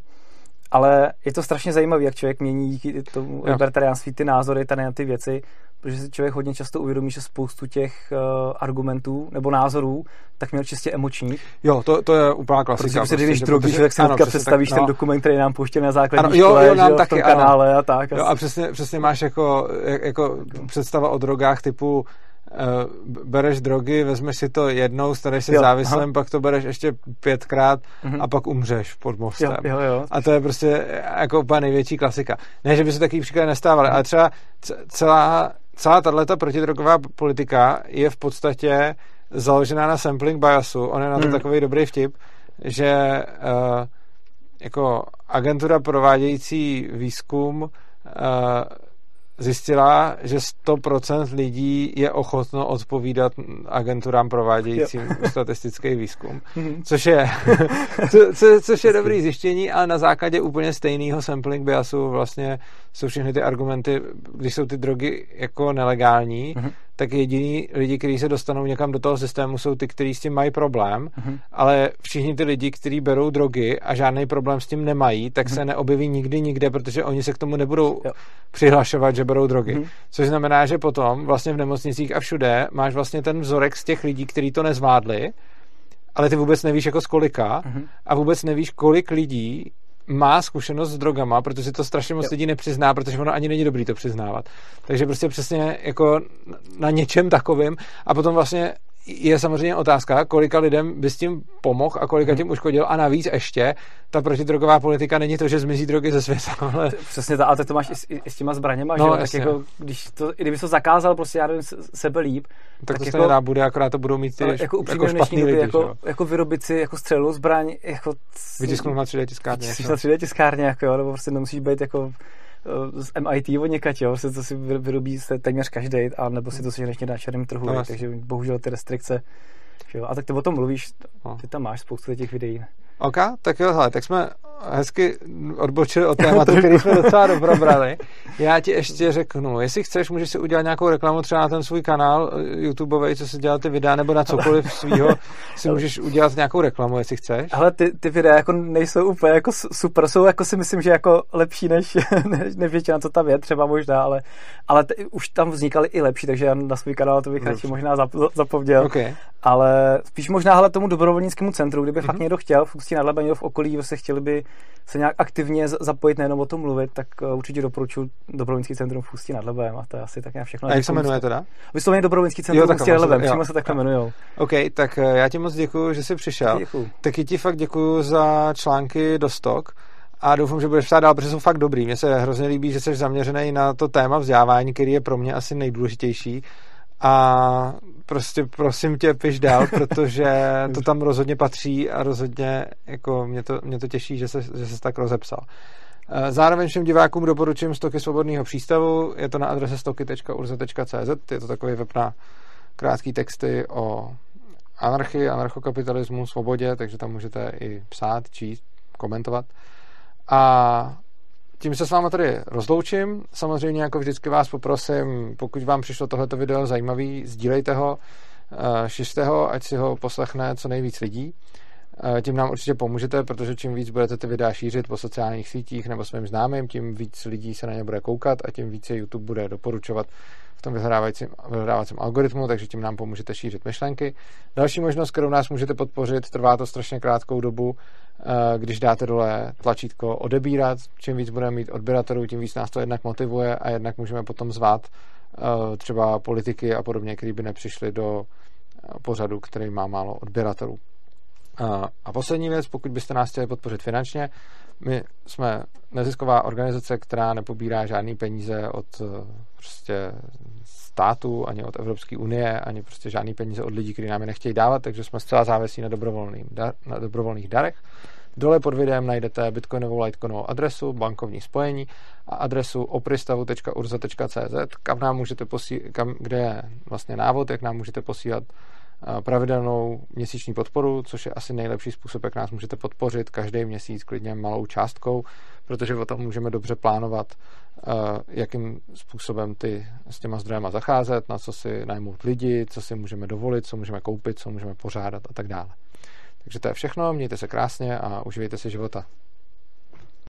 Ale je to strašně zajímavé, jak člověk mění díky tomu libertariánství ty názory tady na ty věci, protože si člověk hodně často uvědomí, že spoustu těch uh, argumentů nebo názorů tak měl čistě emočních. Jo, to, to je úplná klasika. Protože když prostě, drogy, člověk si ano, představíš tak, no. ten dokument, který nám pouštěl na základní ano, jo, škole, jo, nám že, taky, v tom kanále a tak. Jo, a přesně, přesně máš jako, jako představa o drogách typu uh, bereš drogy, vezmeš si to jednou, staneš se závislem, aha. pak to bereš ještě pětkrát mm-hmm. a pak umřeš pod mostem. Jo, jo, jo. A to je prostě jako úplně největší klasika. Ne, že by se takový příklad nestávaly, mm. ale třeba celá, celá tato protidrogová politika je v podstatě založená na sampling biasu. On je na to mm. takový dobrý vtip, že uh, jako agentura provádějící výzkum uh, zjistila, že 100% lidí je ochotno odpovídat agenturám provádějícím jo. statistický výzkum. Mhm. Což je, co, co, což je dobrý zjištění, ale na základě úplně stejného sampling biasu vlastně jsou všechny ty argumenty, když jsou ty drogy jako nelegální, mm-hmm tak jediní lidi, kteří se dostanou někam do toho systému, jsou ty, kteří s tím mají problém, mm-hmm. ale všichni ty lidi, kteří berou drogy a žádný problém s tím nemají, tak mm-hmm. se neobjeví nikdy nikde, protože oni se k tomu nebudou jo. přihlašovat, že berou drogy. Mm-hmm. Což znamená, že potom vlastně v nemocnicích a všude máš vlastně ten vzorek z těch lidí, kteří to nezvládli, ale ty vůbec nevíš jako z kolika mm-hmm. a vůbec nevíš, kolik lidí má zkušenost s drogama, protože to strašně moc jo. lidí nepřizná, protože ono ani není dobrý to přiznávat. Takže prostě přesně jako na něčem takovým a potom vlastně je samozřejmě otázka, kolika lidem by s tím pomohl a kolika mhm. tím uškodil a navíc ještě ta protidrogová politika není to, že zmizí drogy ze světa. Ale... Přesně tak, ale to máš i s, i s těma zbraněma, no, že? Tak jako, když to, kdyby to zakázal prostě, já nevím, sebe líp, tak, tak to jako, nedá, bude, akorát to budou mít ty jako, jako špatný lidi. Jako, jako, vyrobit si jako střelu, zbraň, jako... Vytisknout na 3D tiskárně. na 3D tiskárně, jako jo, nebo prostě nemusíš být jako z MIT od někať, jo, prostě to si vyrobí se téměř každý, a nebo si to si na černém trhu, no, takže bohužel ty restrikce, jo. A tak ty o tom mluvíš, no. ty tam máš spoustu těch videí. OK, tak jo, hele, tak jsme hezky odbočili od tématu, který jsme docela dobrobrali. Já ti ještě řeknu, jestli chceš, můžeš si udělat nějakou reklamu třeba na ten svůj kanál eh, YouTubeový, co si dělal ty videa, nebo na cokoliv svýho, si můžeš udělat nějakou reklamu, jestli chceš. Ale ty, ty videa jako nejsou úplně jako super, jsou jako si myslím, že jako lepší než, než, než většina, co tam je, třeba možná, ale, ale t- už tam vznikaly i lepší, takže já na svůj kanál to bych radši možná zap- zapomněl. Okay. Ale spíš možná hele tomu dobrovolnickému centru, kdyby mm-hmm. fakt někdo chtěl, v Ústí nad Labem, v okolí, se chtěli by se nějak aktivně zapojit, nejenom o tom mluvit, tak uh, určitě doporučuji dobrovolnický centrum v Ústí nad Labem a to je asi tak nějak všechno. A jak se jmenuje teda? Vysloveně dobrovolnický centrum v Ústí nad Labem, přímo se takhle jmenujou. OK, tak uh, já ti moc děkuji, že jsi přišel. Děkuju. Taky ti fakt děkuji za články do stok a doufám, že budeš psát dál, protože jsou fakt dobrý. Mně se hrozně líbí, že jsi zaměřený na to téma vzdělávání, který je pro mě asi nejdůležitější a prostě prosím tě, piš dál, protože to tam rozhodně patří a rozhodně jako mě to, mě to těší, že se, že se tak rozepsal. Eh, zároveň všem divákům doporučím stoky svobodného přístavu, je to na adrese stoky.urza.cz, je to takový web na krátké texty o anarchii, anarchokapitalismu, svobodě, takže tam můžete i psát, číst, komentovat. A tím se s váma tady rozloučím. Samozřejmě jako vždycky vás poprosím, pokud vám přišlo tohleto video zajímavý, sdílejte ho, eh, šiřte ho, ať si ho poslechne co nejvíc lidí. Eh, tím nám určitě pomůžete, protože čím víc budete ty videa šířit po sociálních sítích nebo svým známým, tím víc lidí se na ně bude koukat a tím více YouTube bude doporučovat v tom vyhledávacím algoritmu, takže tím nám pomůžete šířit myšlenky. Další možnost, kterou nás můžete podpořit, trvá to strašně krátkou dobu, eh, když dáte dole tlačítko odebírat. Čím víc budeme mít odběratelů, tím víc nás to jednak motivuje a jednak můžeme potom zvát eh, třeba politiky a podobně, kteří by nepřišli do pořadu, který má málo odběratelů. A poslední věc, pokud byste nás chtěli podpořit finančně, my jsme nezisková organizace, která nepobírá žádný peníze od eh, prostě státu, ani od Evropské unie, ani prostě žádný peníze od lidí, kteří nám je nechtějí dávat, takže jsme zcela závislí na, na dobrovolných darech. Dole pod videem najdete bitcoinovou litecoinovou adresu, bankovní spojení a adresu opristavu.urza.cz, kam nám můžete posílat, kam, kde je vlastně návod, jak nám můžete posílat pravidelnou měsíční podporu, což je asi nejlepší způsob, jak nás můžete podpořit každý měsíc klidně malou částkou, protože o tom můžeme dobře plánovat, jakým způsobem ty s těma zdrojema zacházet, na co si najmout lidi, co si můžeme dovolit, co můžeme koupit, co můžeme pořádat a tak dále. Takže to je všechno, mějte se krásně a uživejte si života.